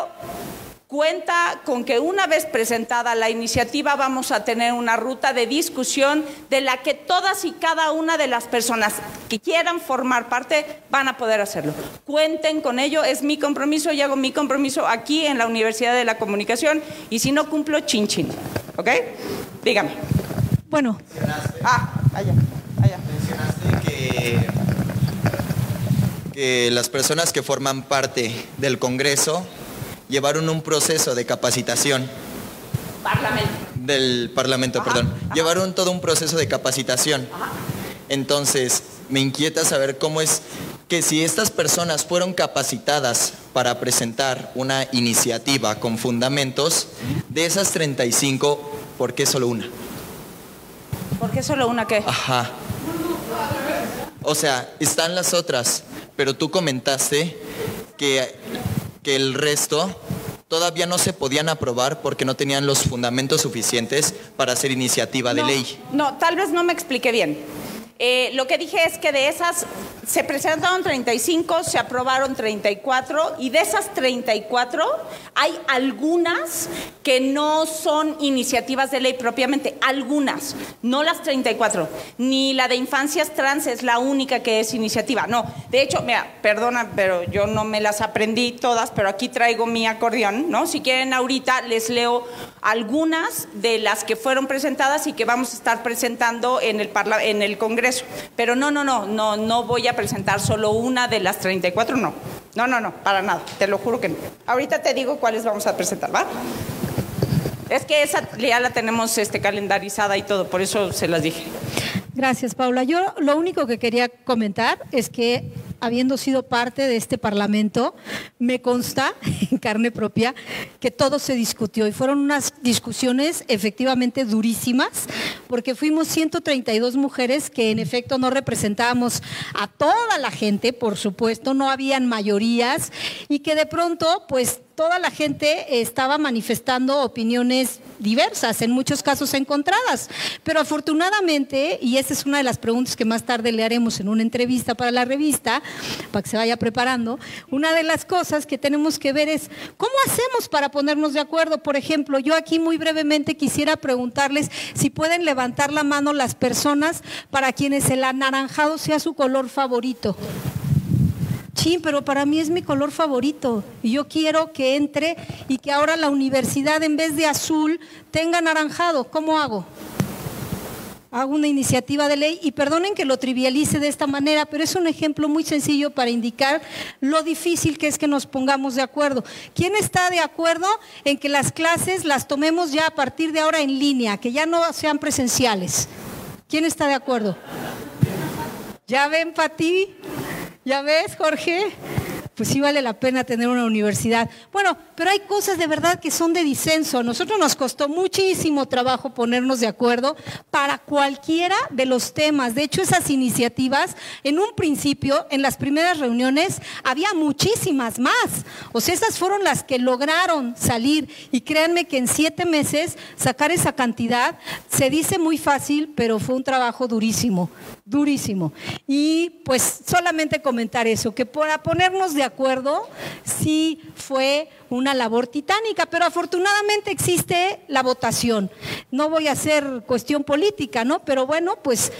cuenta con que una vez presentada la iniciativa vamos a tener una ruta de discusión de la que todas y cada una de las personas que quieran formar parte van a poder hacerlo. Cuenten con ello, es mi compromiso y hago mi compromiso aquí en la Universidad de la Comunicación y si no cumplo, chin chin. ¿Ok? Dígame. Bueno. Ah, allá, allá. Mencionaste que, que las personas que forman parte del Congreso llevaron un proceso de capacitación. Parlamento. Del Parlamento, perdón. Llevaron todo un proceso de capacitación. Entonces, me inquieta saber cómo es que si estas personas fueron capacitadas para presentar una iniciativa con fundamentos, de esas 35, ¿por qué solo una? ¿Por qué solo una qué? Ajá. O sea, están las otras, pero tú comentaste que que el resto todavía no se podían aprobar porque no tenían los fundamentos suficientes para hacer iniciativa de ley. No, tal vez no me expliqué bien. Eh, lo que dije es que de esas se presentaron 35, se aprobaron 34 y de esas 34 hay algunas que no son iniciativas de ley propiamente, algunas, no las 34, ni la de infancias trans es la única que es iniciativa, no. De hecho, mira, perdona, pero yo no me las aprendí todas, pero aquí traigo mi acordeón, ¿no? Si quieren ahorita les leo algunas de las que fueron presentadas y que vamos a estar presentando en el, en el Congreso. Pero no, no, no, no, no voy a presentar solo una de las 34, no. No, no, no, para nada, te lo juro que no. Ahorita te digo cuáles vamos a presentar, ¿va? Es que esa ya la tenemos este, calendarizada y todo, por eso se las dije. Gracias, Paula. Yo lo único que quería comentar es que habiendo sido parte de este Parlamento, me consta en carne propia que todo se discutió y fueron unas discusiones efectivamente durísimas, porque fuimos 132 mujeres que en efecto no representábamos a toda la gente, por supuesto, no habían mayorías y que de pronto pues toda la gente estaba manifestando opiniones diversas, en muchos casos encontradas. Pero afortunadamente, y esa es una de las preguntas que más tarde le haremos en una entrevista para la revista, para que se vaya preparando, una de las cosas que tenemos que ver es cómo hacemos para ponernos de acuerdo. Por ejemplo, yo aquí muy brevemente quisiera preguntarles si pueden levantar la mano las personas para quienes el anaranjado sea su color favorito. Sí, pero para mí es mi color favorito y yo quiero que entre y que ahora la universidad en vez de azul tenga anaranjado. ¿Cómo hago? Hago una iniciativa de ley y perdonen que lo trivialice de esta manera, pero es un ejemplo muy sencillo para indicar lo difícil que es que nos pongamos de acuerdo. ¿Quién está de acuerdo en que las clases las tomemos ya a partir de ahora en línea, que ya no sean presenciales? ¿Quién está de acuerdo? ¿Ya ves, Jorge? Pues sí vale la pena tener una universidad. Bueno, pero hay cosas de verdad que son de disenso. A nosotros nos costó muchísimo trabajo ponernos de acuerdo para cualquiera de los temas. De hecho, esas iniciativas, en un principio, en las primeras reuniones, había muchísimas más. O sea, esas fueron las que lograron salir. Y créanme que en siete meses sacar esa cantidad se dice muy fácil, pero fue un trabajo durísimo durísimo. Y pues solamente comentar eso, que para ponernos de acuerdo sí fue una labor titánica, pero afortunadamente existe la votación. No voy a hacer cuestión política, ¿no? Pero bueno, pues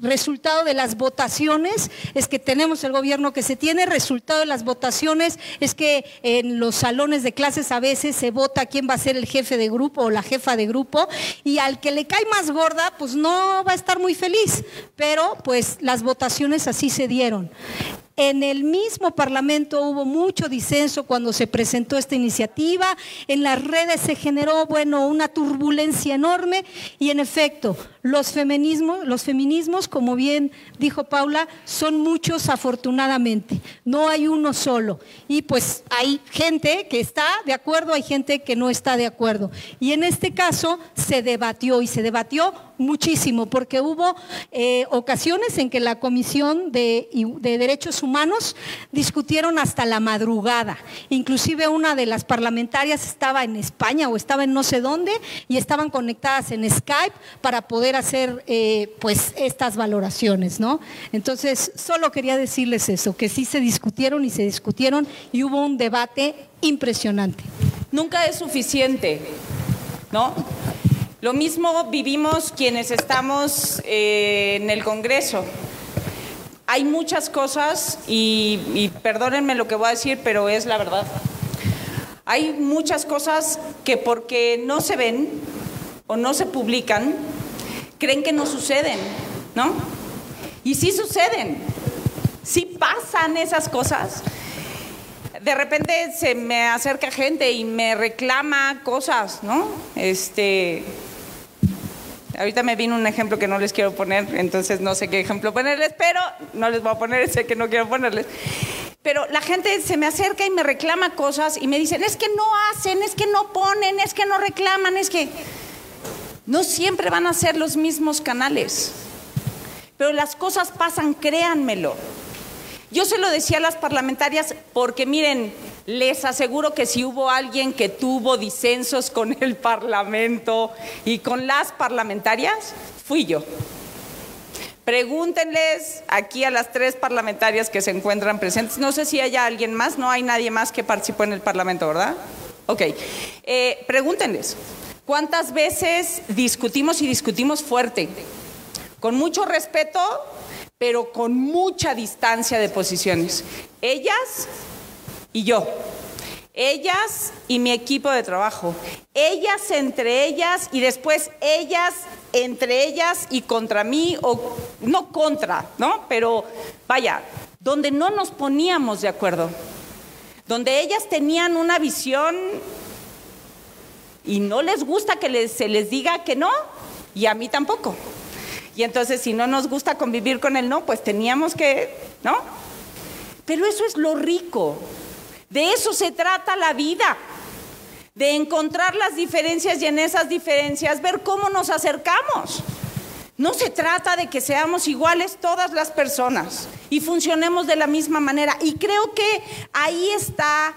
resultado de las votaciones es que tenemos el gobierno que se tiene, resultado de las votaciones es que en los salones de clases a veces se vota quién va a ser el jefe de grupo o la jefa de grupo y al que le cae más gorda pues no va a estar muy feliz, pero pues las votaciones así se dieron. En el mismo Parlamento hubo mucho disenso cuando se presentó esta iniciativa, en las redes se generó, bueno, una turbulencia enorme y en efecto, los feminismos, los feminismos, como bien dijo Paula, son muchos afortunadamente, no hay uno solo. Y pues hay gente que está de acuerdo, hay gente que no está de acuerdo. Y en este caso se debatió y se debatió muchísimo, porque hubo eh, ocasiones en que la Comisión de, Derechos Humanos discutieron hasta la madrugada. Inclusive una de las parlamentarias estaba en España o estaba en no sé dónde y estaban conectadas en Skype para poder hacer eh, pues estas valoraciones, ¿no? Entonces, solo quería decirles eso, que sí se discutieron y se discutieron y hubo un debate impresionante. Nunca es suficiente, ¿no? Lo mismo vivimos quienes estamos eh, en el Congreso. Hay muchas cosas, y, perdónenme lo que voy a decir, pero es la verdad. Hay muchas cosas que porque no se ven o no se publican, creen que no suceden, ¿no? Y sí suceden, sí pasan esas cosas. De repente se me acerca gente y me reclama cosas, ¿no? Este, Ahorita me vino un ejemplo que no les quiero poner, entonces no sé qué ejemplo ponerles, pero no les voy a poner ese que no quiero ponerles. Pero la gente se me acerca y me reclama cosas y me dicen, es que no hacen, es que no ponen, es que no reclaman, es que no siempre van a ser los mismos canales. Pero las cosas pasan, créanmelo. Yo se lo decía a las parlamentarias porque miren, les aseguro que si hubo alguien que tuvo disensos con el Parlamento y con las parlamentarias, fui yo. Pregúntenles aquí a las tres parlamentarias que se encuentran presentes. No sé si haya alguien más, no hay nadie más que participó en el Parlamento, ¿verdad? Ok. Eh, pregúntenles, ¿cuántas veces discutimos y discutimos fuerte? Con mucho respeto, pero con mucha distancia de posiciones. Ellas y yo ellas y mi equipo de trabajo, ellas entre ellas y después ellas entre ellas y contra mí, o no contra, ¿no? Pero vaya, donde no nos poníamos de acuerdo, donde ellas tenían una visión y no les gusta que se les diga que no, y a mí tampoco. Y entonces si no nos gusta convivir con el no, pues teníamos que, ¿no? Pero eso es lo rico, de eso se trata la vida, de encontrar las diferencias y en esas diferencias ver cómo nos acercamos. No se trata de que seamos iguales todas las personas y funcionemos de la misma manera. Y creo que ahí está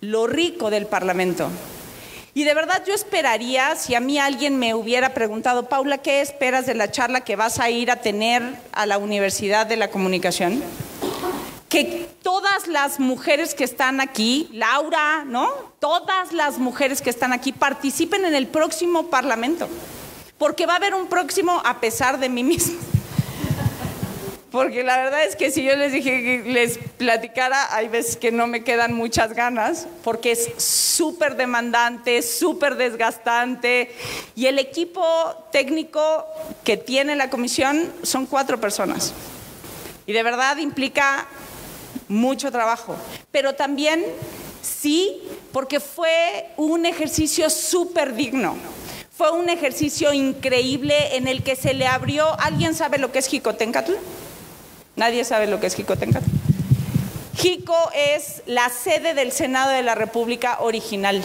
lo rico del Parlamento. Y de verdad yo esperaría, si a mí alguien me hubiera preguntado, Paula, ¿qué esperas de la charla que vas a ir a tener a la Universidad de la Comunicación? que todas las mujeres que están aquí, Laura, ¿no? Todas las mujeres que están aquí participen en el próximo Parlamento, porque va a haber un próximo a pesar de mí mismo. Porque la verdad es que si yo les dije que les platicara, hay veces que no me quedan muchas ganas, porque es súper demandante, súper desgastante, y el equipo técnico que tiene la comisión son cuatro personas. Y de verdad implica mucho trabajo, pero también sí, porque fue un ejercicio súper digno. Fue un ejercicio increíble en el que se le abrió. ¿Alguien sabe lo que es Jicotencatl? Nadie sabe lo que es Jicotencatl. Jico es la sede del Senado de la República original,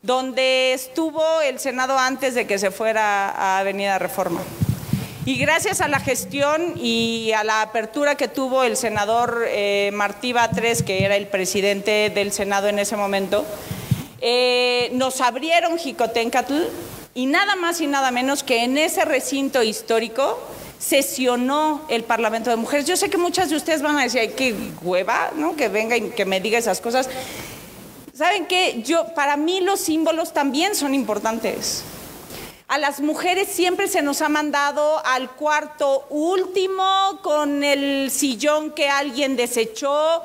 donde estuvo el Senado antes de que se fuera a Avenida Reforma. Y gracias a la gestión y a la apertura que tuvo el senador eh, Martí Batres, que era el presidente del Senado en ese momento, eh, nos abrieron Jicotencatl y nada más y nada menos que en ese recinto histórico sesionó el Parlamento de Mujeres. Yo sé que muchas de ustedes van a decir, qué hueva, ¿no? Que venga y que me diga esas cosas. ¿Saben qué? Yo, para mí los símbolos también son importantes. A las mujeres siempre se nos ha mandado al cuarto último con el sillón que alguien desechó.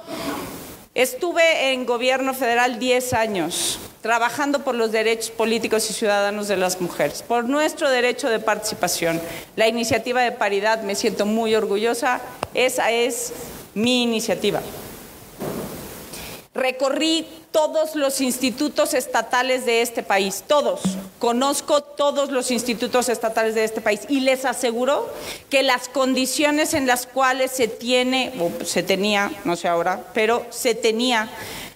Estuve en gobierno federal 10 años trabajando por los derechos políticos y ciudadanos de las mujeres, por nuestro derecho de participación. La iniciativa de paridad, me siento muy orgullosa, esa es mi iniciativa. Recorrí todos los institutos estatales de este país, todos. Conozco todos los institutos estatales de este país y les aseguro que las condiciones en las cuales se tiene, o se tenía, no sé ahora, pero se tenía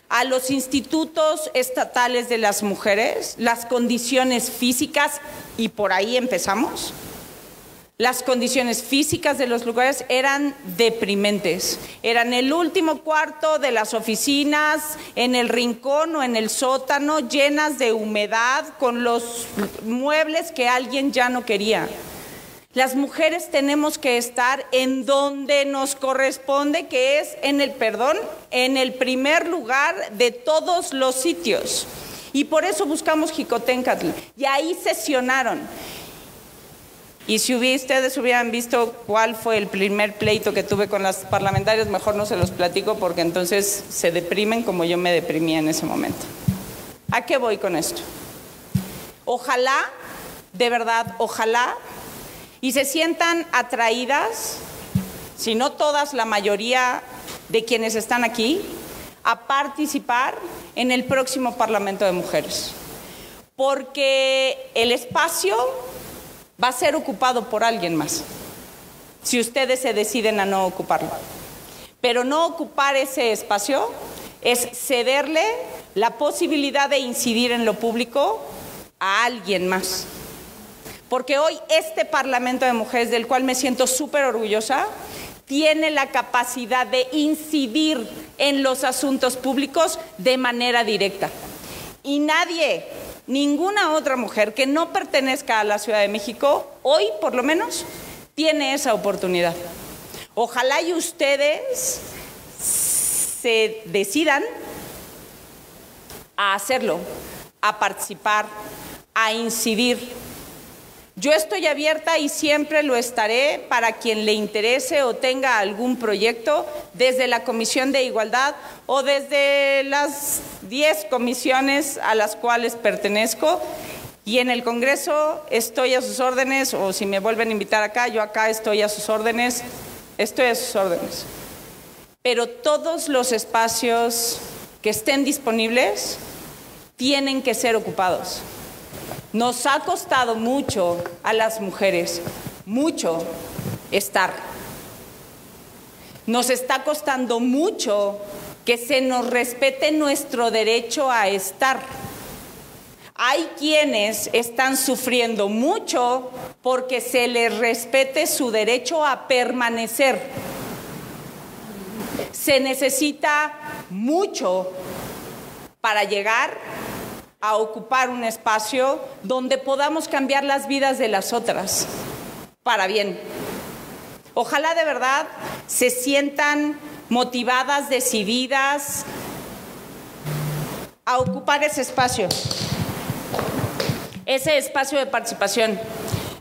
a los institutos estatales de las mujeres, las condiciones físicas, y por ahí empezamos, las condiciones físicas de los lugares eran deprimentes. Eran el último cuarto de las oficinas, en el rincón o en el sótano, llenas de humedad, con los muebles que alguien ya no quería. Las mujeres tenemos que estar en donde nos corresponde, que es en el perdón, en el primer lugar de todos los sitios. Y por eso buscamos Jicotencatl. Y ahí sesionaron. Y si ustedes hubieran visto cuál fue el primer pleito que tuve con las parlamentarias, mejor no se los platico porque entonces se deprimen como yo me deprimía en ese momento. ¿A qué voy con esto? Ojalá, de verdad, ojalá, y se sientan atraídas, si no todas, la mayoría de quienes están aquí, a participar en el próximo Parlamento de Mujeres. Porque el espacio va a ser ocupado por alguien más, si ustedes se deciden a no ocuparlo. Pero no ocupar ese espacio es cederle la posibilidad de incidir en lo público a alguien más. Porque hoy este Parlamento de Mujeres, del cual me siento súper orgullosa, tiene la capacidad de incidir en los asuntos públicos de manera directa. Y nadie ninguna otra mujer que no pertenezca a la Ciudad de México, hoy por lo menos, tiene esa oportunidad. Ojalá y ustedes se decidan a hacerlo, a participar, a incidir. Yo estoy abierta y siempre lo estaré para quien le interese o tenga algún proyecto desde la Comisión de Igualdad o desde las 10 comisiones a las cuales pertenezco. Y en el Congreso estoy a sus órdenes, o si me vuelven a invitar acá, yo acá estoy a sus órdenes, estoy a sus órdenes. Pero todos los espacios que estén disponibles tienen que ser ocupados. Nos ha costado mucho a las mujeres, mucho estar. Nos está costando mucho que se nos respete nuestro derecho a estar. Hay quienes están sufriendo mucho porque se les respete su derecho a permanecer. Se necesita mucho para llegar a ocupar un espacio donde podamos cambiar las vidas de las otras para bien. Ojalá de verdad se sientan motivadas, decididas a ocupar ese espacio, ese espacio de participación.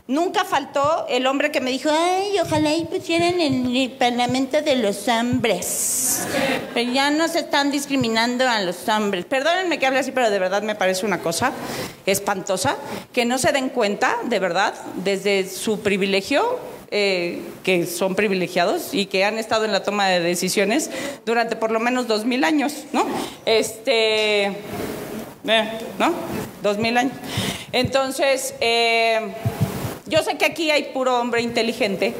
Nunca faltó el hombre que me dijo, ay, ojalá y pusieran en el Parlamento de los hombres. Ya no se están discriminando a los hombres. Perdónenme que hable así, pero de verdad me parece una cosa espantosa. Que no se den cuenta, de verdad, desde su privilegio, eh, que son privilegiados y que han estado en la toma de decisiones durante por lo menos dos mil años, ¿no? Este, eh, ¿no? Dos mil años. Entonces, eh, yo sé que aquí hay puro hombre inteligente,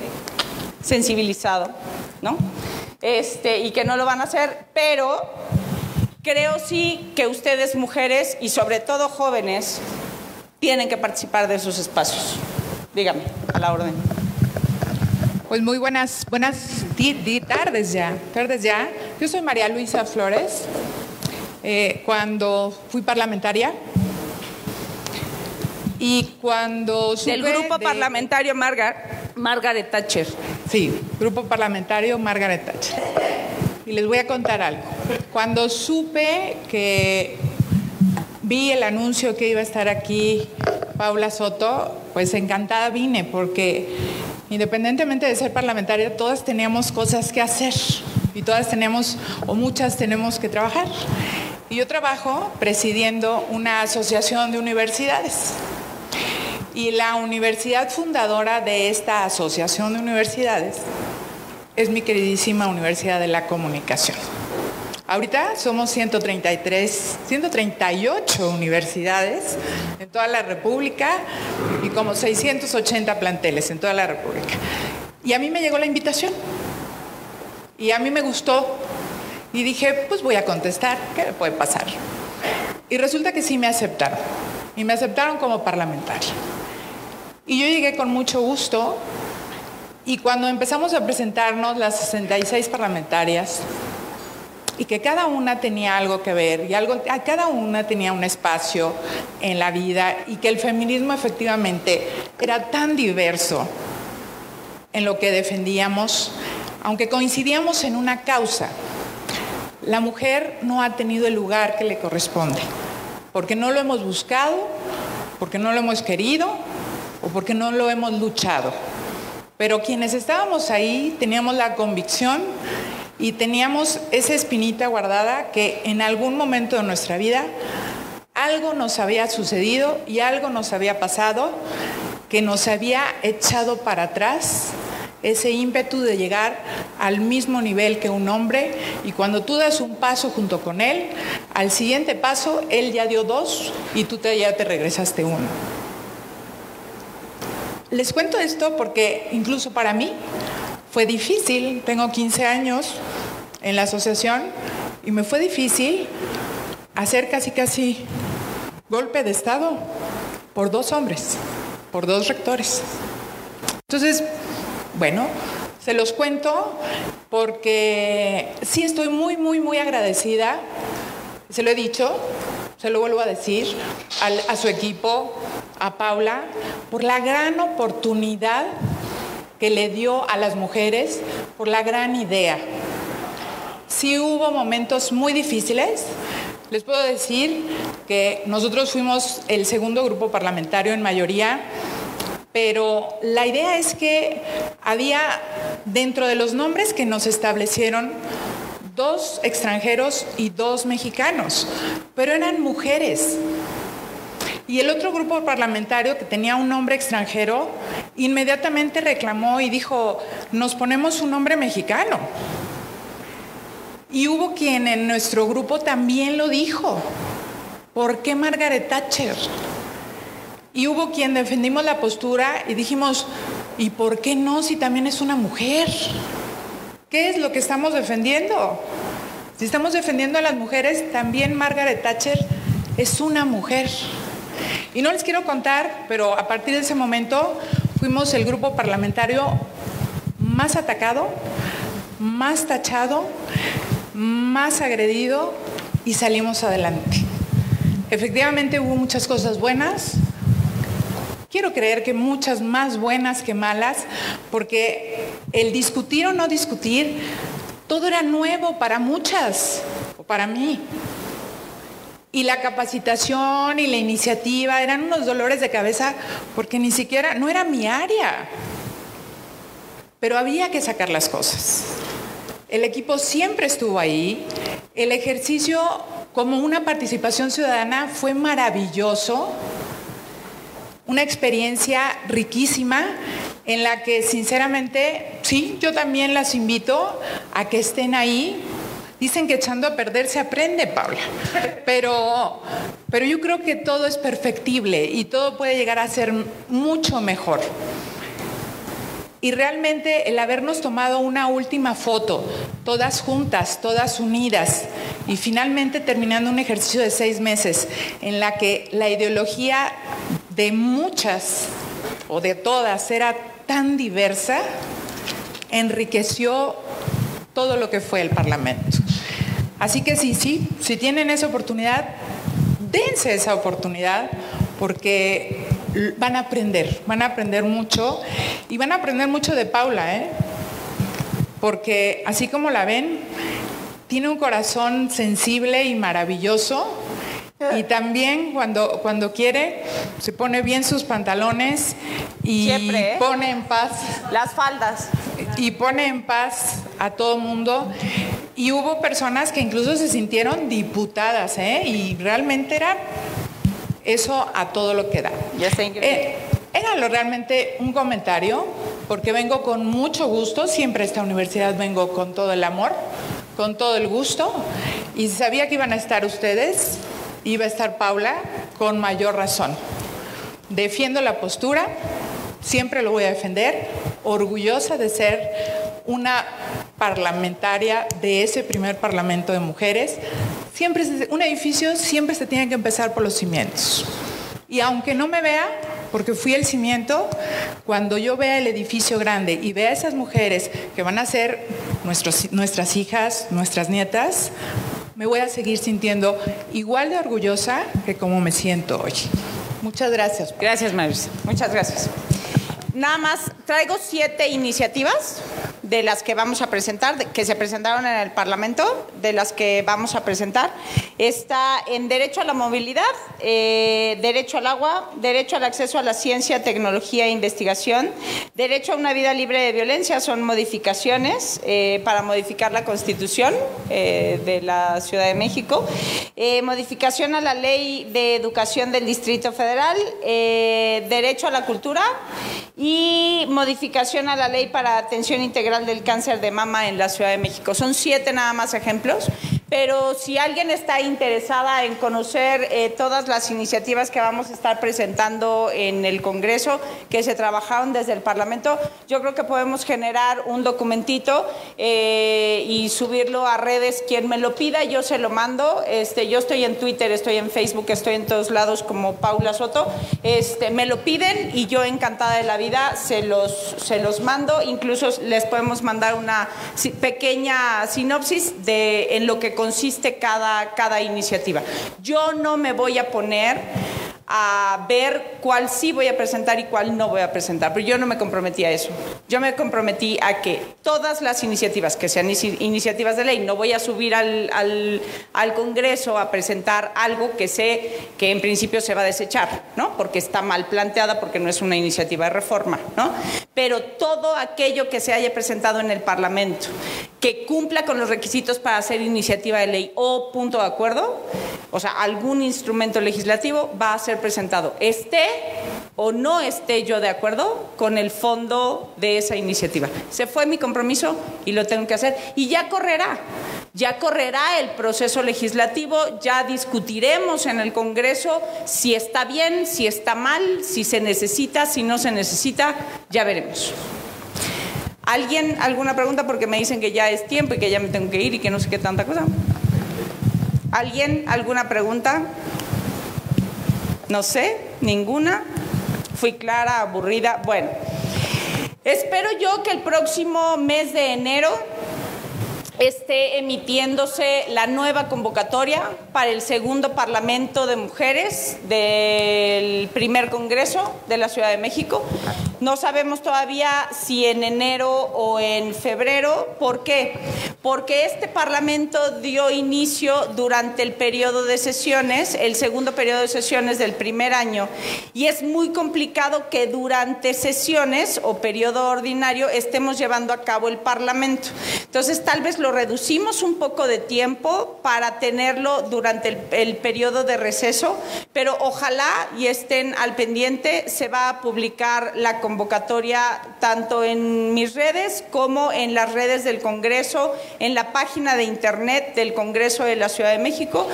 sensibilizado, ¿no? Este, y que no lo van a hacer, pero creo sí que ustedes mujeres y sobre todo jóvenes tienen que participar de esos espacios. Dígame, a la orden. Pues muy buenas, buenas tardes ya, tardes ya. Yo soy María Luisa Flores. Eh, cuando fui parlamentaria, y cuando supe Del grupo parlamentario Margaret Thatcher. Sí, grupo parlamentario Margaret Thatcher. Y les voy a contar algo. Cuando supe que vi el anuncio que iba a estar aquí Paula Soto, pues encantada vine porque independientemente de ser parlamentaria, todas teníamos cosas que hacer y todas tenemos, o muchas tenemos que trabajar. Y yo trabajo presidiendo una asociación de universidades y la universidad fundadora de esta asociación de universidades es mi queridísima Universidad de la Comunicación. Ahorita somos 133, 138 universidades en toda la República y como 680 planteles en toda la República. Y a mí me llegó la invitación y a mí me gustó y dije, pues voy a contestar, ¿qué me puede pasar? Y resulta que sí me aceptaron y me aceptaron como parlamentaria. Y yo llegué con mucho gusto. Y cuando empezamos a presentarnos las 66 parlamentarias y que cada una tenía algo que ver y algo, cada una tenía un espacio en la vida y que el feminismo efectivamente era tan diverso en lo que defendíamos, aunque coincidíamos en una causa, la mujer no ha tenido el lugar que le corresponde, porque no lo hemos buscado, porque no lo hemos querido o porque no lo hemos luchado. Pero quienes estábamos ahí teníamos la convicción y teníamos esa espinita guardada que en algún momento de nuestra vida algo nos había sucedido y algo nos había pasado que nos había echado para atrás ese ímpetu de llegar al mismo nivel que un hombre y cuando tú das un paso junto con él, al siguiente paso él ya dio dos y tú te, ya te regresaste uno. Les cuento esto porque incluso para mí fue difícil, tengo 15 años en la asociación y me fue difícil hacer casi casi golpe de Estado por dos hombres, por dos rectores. Entonces, bueno, se los cuento porque sí estoy muy, muy, muy agradecida, se lo he dicho, se lo vuelvo a decir, a su equipo, a Paula, por la gran oportunidad que le dio a las mujeres por la gran idea. Sí hubo momentos muy difíciles. Les puedo decir que nosotros fuimos el segundo grupo parlamentario en mayoría, pero la idea es que había dentro de los nombres que nos establecieron dos extranjeros y dos mexicanos, pero eran mujeres. Y el otro grupo parlamentario que tenía un nombre extranjero inmediatamente reclamó y dijo, nos ponemos un nombre mexicano. Y hubo quien en nuestro grupo también lo dijo. ¿Por qué Margaret Thatcher? Y hubo quien defendimos la postura y dijimos, ¿y por qué no si también es una mujer? ¿Qué es lo que estamos defendiendo? Si estamos defendiendo a las mujeres, también Margaret Thatcher es una mujer. Y no les quiero contar, pero a partir de ese momento fuimos el grupo parlamentario más atacado, más tachado, más agredido y salimos adelante. Efectivamente hubo muchas cosas buenas, quiero creer que muchas más buenas que malas, porque el discutir o no discutir, todo era nuevo para muchas, o para mí. Y la capacitación y la iniciativa eran unos dolores de cabeza porque ni siquiera, no era mi área. Pero había que sacar las cosas. El equipo siempre estuvo ahí. El ejercicio como una participación ciudadana fue maravilloso. Una experiencia riquísima en la que sinceramente, sí, yo también las invito a que estén ahí Dicen que echando a perder se aprende, Paula. Pero, pero yo creo que todo es perfectible y todo puede llegar a ser mucho mejor. Y realmente el habernos tomado una última foto, todas juntas, todas unidas, y finalmente terminando un ejercicio de seis meses en la que la ideología de muchas o de todas era tan diversa, enriqueció todo lo que fue el Parlamento. Así que sí, sí, si tienen esa oportunidad, dense esa oportunidad porque van a aprender, van a aprender mucho y van a aprender mucho de Paula, ¿eh? porque así como la ven, tiene un corazón sensible y maravilloso. Y también cuando, cuando quiere, se pone bien sus pantalones y ¿eh? pone en paz. Las faldas. Y pone en paz a todo mundo. Y hubo personas que incluso se sintieron diputadas, ¿eh? Y realmente era eso a todo lo que da. Eh, era lo realmente un comentario, porque vengo con mucho gusto, siempre a esta universidad vengo con todo el amor, con todo el gusto, y sabía que iban a estar ustedes, iba a estar Paula, con mayor razón. Defiendo la postura, siempre lo voy a defender, orgullosa de ser una parlamentaria de ese primer parlamento de mujeres. Siempre, un edificio siempre se tiene que empezar por los cimientos. Y aunque no me vea, porque fui el cimiento, cuando yo vea el edificio grande y vea a esas mujeres que van a ser nuestras hijas, nuestras nietas, me voy a seguir sintiendo igual de orgullosa que como me siento hoy. Muchas gracias. Gracias, Maris. Muchas gracias. Nada más, traigo siete iniciativas de las que vamos a presentar, que se presentaron en el Parlamento, de las que vamos a presentar. Está en derecho a la movilidad, eh, derecho al agua, derecho al acceso a la ciencia, tecnología e investigación, derecho a una vida libre de violencia, son modificaciones eh, para modificar la Constitución eh, de la Ciudad de México, modificación a la ley de educación del Distrito Federal, derecho a la cultura modificación a la ley para atención integral del Cáncer de Mama en la Ciudad de México. Son siete nada más ejemplos, pero si alguien está interesada en conocer eh, todas las iniciativas que vamos a estar presentando en el Congreso, que se trabajaron desde el Parlamento, yo creo que podemos generar un documentito eh, y subirlo a redes. Quien me lo pida, yo se lo mando. Este, yo estoy en Twitter, estoy en Facebook, estoy en todos lados como Paula Soto. Este, me lo piden y yo encantada de la vida se los, se los mando. Incluso les podemos mandar una pequeña sinopsis de en lo que consiste cada, cada iniciativa. Yo no me voy a poner a ver cuál sí voy a presentar y cuál no voy a presentar. Pero yo no me comprometí a eso. Yo me comprometí a que todas las iniciativas, que sean iniciativas de ley, no voy a subir al, al, al Congreso a presentar algo que sé que en principio se va a desechar, ¿no? Porque está mal planteada, porque no es una iniciativa de reforma, ¿no? Pero todo aquello que se haya presentado en el Parlamento, que cumpla con los requisitos para hacer iniciativa de ley o punto de acuerdo, o sea, algún instrumento legislativo va a ser presentado, esté o no esté yo de acuerdo con el fondo de esa iniciativa. Se fue mi compromiso y lo tengo que hacer y ya correrá. Ya correrá el proceso legislativo, ya discutiremos en el Congreso si está bien, si está mal, si se necesita, si no se necesita, ya veremos. ¿Alguien alguna pregunta? Porque me dicen que ya es tiempo y que ya me tengo que ir y que no sé qué tanta cosa. ¿Alguien alguna pregunta? No sé, ninguna. Fui clara, aburrida. Bueno, espero yo que el próximo mes de enero esté emitiéndose la nueva convocatoria para el segundo Parlamento de Mujeres del primer Congreso de la Ciudad de México. No sabemos todavía si en enero o en febrero. ¿Por qué? Porque este Parlamento dio inicio durante el periodo de sesiones, el segundo periodo de sesiones del primer año, y es muy complicado que durante sesiones o periodo ordinario estemos llevando a cabo el Parlamento. Entonces, tal vez lo reducimos un poco de tiempo para tenerlo durante el, periodo de receso, pero ojalá y estén al pendiente, se va a publicar la convocatoria tanto en mis redes como en las redes del Congreso, en la página de internet del Congreso de la Ciudad de México,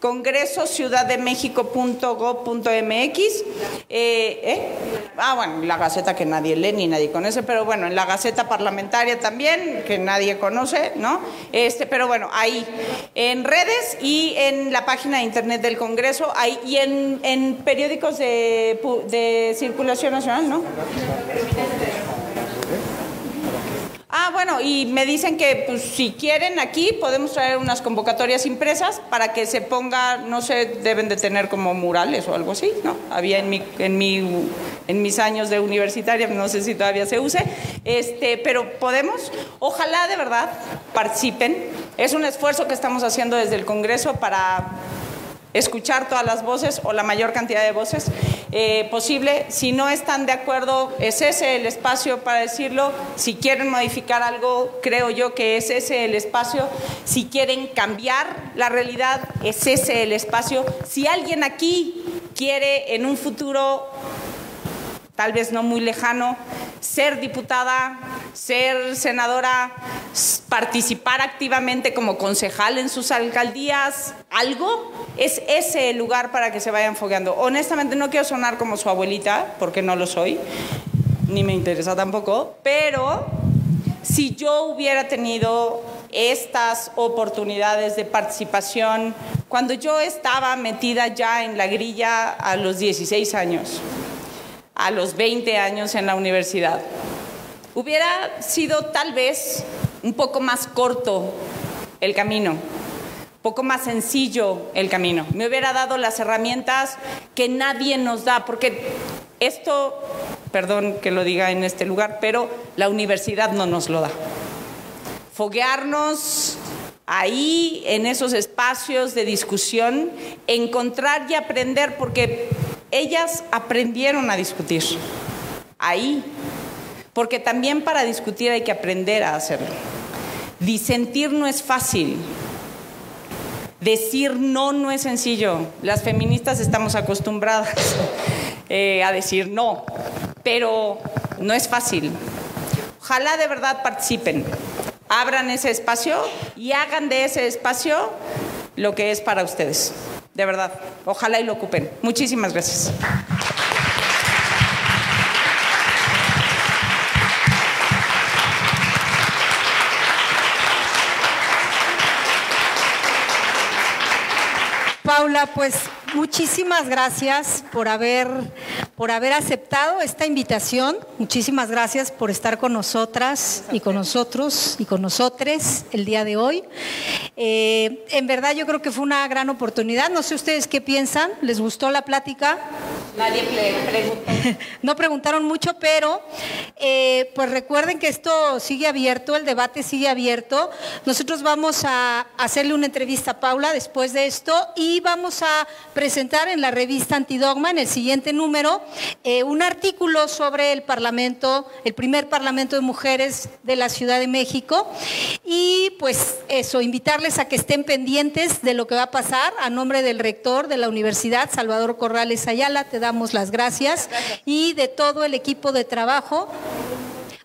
congresociudaddemexico.gov.mx. Eh, ¿eh? Ah, bueno, la Gaceta que nadie lee ni nadie conoce, pero bueno, en la Gaceta Parlamentaria también, que nadie conoce, ¿no? Este, pero bueno, ahí, en redes y en la página de internet del Congreso, ahí, y en, en periódicos de, de circulación nacional, ¿no? Ah, bueno, y me dicen que pues, si quieren aquí podemos traer unas convocatorias impresas para que se ponga, no sé, deben de tener como murales o algo así, ¿no? Había en mi, en mi, en mis años de universitaria, no sé si todavía se use, este, pero podemos, ojalá de verdad participen. Es un esfuerzo que estamos haciendo desde el Congreso para escuchar todas las voces o la mayor cantidad de voces eh, posible. Si no están de acuerdo, es ese el espacio para decirlo. Si quieren modificar algo, creo yo que es ese el espacio. Si quieren cambiar la realidad, es ese el espacio. Si alguien aquí quiere en un futuro tal vez no muy lejano, ser diputada, ser senadora, participar activamente como concejal en sus alcaldías, algo, es ese el lugar para que se vayan fogueando. Honestamente no quiero sonar como su abuelita, porque no lo soy, ni me interesa tampoco, pero si yo hubiera tenido estas oportunidades de participación cuando yo estaba metida ya en la grilla a los 16 años, a los 20 años en la universidad. Hubiera sido tal vez un poco más corto el camino, un poco más sencillo el camino. Me hubiera dado las herramientas que nadie nos da, porque esto, perdón que lo diga en este lugar, pero la universidad no nos lo da. Foguearnos ahí, en esos espacios de discusión, encontrar y aprender, porque ellas aprendieron a discutir ahí, porque también para discutir hay que aprender a hacerlo. Disentir no es fácil. Decir no no es sencillo. Las feministas estamos acostumbradas eh, a decir no, pero no es fácil. Ojalá de verdad participen, abran ese espacio y hagan de ese espacio lo que es para ustedes de verdad. Ojalá y lo ocupen. Muchísimas gracias. Paula, pues muchísimas gracias por haber, por haber aceptado esta invitación. Muchísimas gracias por estar con nosotras y con nosotros y con nosotres el día de hoy. Eh, en verdad yo creo que fue una gran oportunidad. No sé ustedes qué piensan. ¿Les gustó la plática? Nadie preguntó. no preguntaron mucho, pero eh, pues recuerden que esto sigue abierto, el debate sigue abierto. Nosotros vamos a hacerle una entrevista a Paula después de esto y vamos a presentar en la revista Antidogma, en el siguiente número, eh, un artículo sobre el Parlamento, el primer Parlamento de Mujeres de la Ciudad de México. Y pues eso, invitarles a que estén pendientes de lo que va a pasar a nombre del rector de la universidad, Salvador Corrales Ayala. Te damos las gracias. y de todo el equipo de trabajo.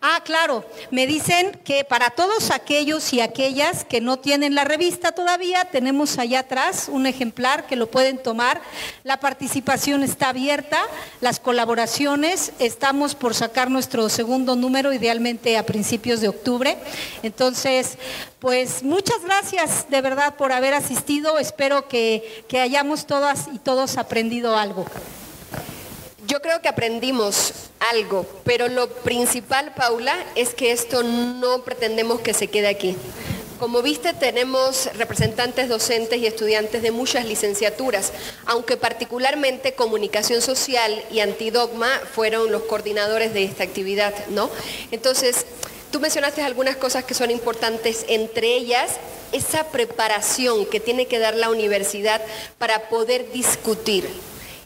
Ah, claro, me dicen que para todos aquellos y aquellas que no tienen la revista todavía, tenemos allá atrás un ejemplar que lo pueden tomar. La participación está abierta, las colaboraciones, estamos por sacar nuestro segundo número, idealmente a principios de octubre. Entonces, pues muchas gracias de verdad por haber asistido, espero que, que hayamos todas y todos aprendido algo. Yo creo que aprendimos algo, pero lo principal, Paula, es que esto no pretendemos que se quede aquí. Como viste, tenemos representantes docentes y estudiantes de muchas licenciaturas, aunque particularmente comunicación social y antidogma fueron los coordinadores de esta actividad, ¿no? Entonces, tú mencionaste algunas cosas que son importantes, entre ellas esa preparación que tiene que dar la universidad para poder discutir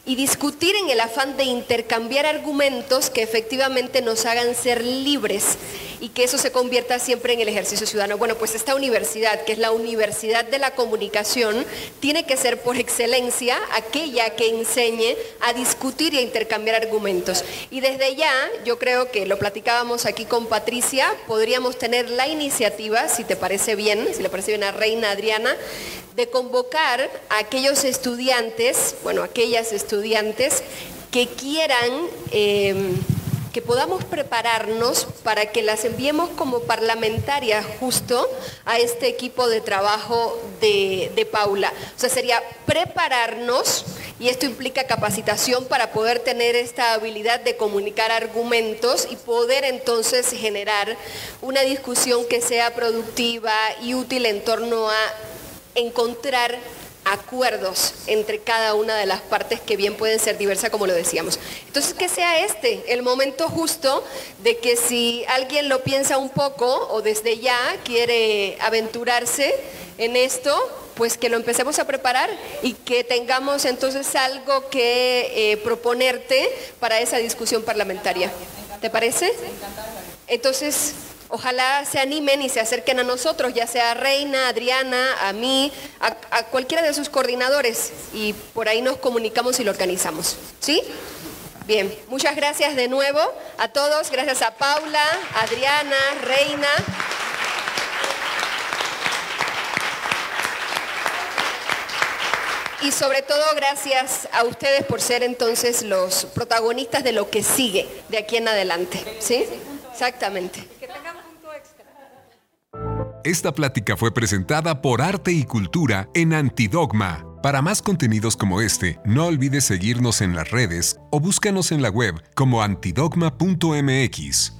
y discutir en el afán de intercambiar argumentos que efectivamente nos hagan ser libres y que eso se convierta siempre en el ejercicio ciudadano. Bueno, pues esta universidad, que es la Universidad de la Comunicación, tiene que ser por excelencia aquella que enseñe a discutir y a intercambiar argumentos. Y desde ya, yo creo que lo platicábamos aquí con Patricia, podríamos tener la iniciativa, si te parece bien, si le parece bien a Reina Adriana, de convocar a aquellos estudiantes, bueno, aquellas estudiantes que quieran, em, que podamos prepararnos para que las enviemos como parlamentarias justo a este equipo de trabajo de, de Paula. O sea, sería prepararnos y esto implica capacitación para poder tener esta habilidad de comunicar argumentos y poder entonces generar una discusión que sea productiva y útil en torno a encontrar acuerdos entre cada una de las partes que bien pueden ser diversas, como lo decíamos. Entonces, que sea este el momento justo de que si alguien lo piensa un poco o desde ya quiere aventurarse en esto, pues que lo empecemos a preparar y que tengamos entonces algo que eh, proponerte para esa discusión parlamentaria. ¿Te parece? Entonces, Ojalá se animen y se acerquen a nosotros, ya sea a Reina, Adriana, a mí, a, cualquiera de sus coordinadores y por ahí nos comunicamos y lo organizamos. ¿Sí? Bien, muchas gracias de nuevo a todos, gracias a Paula, Adriana, Reina. Y sobre todo gracias a ustedes por ser entonces los protagonistas de lo que sigue de aquí en adelante. ¿Sí? Exactamente. Esta plática fue presentada por Arte y Cultura en Antidogma. Para más contenidos como este, no olvides seguirnos en las redes o búscanos en la web como antidogma.mx.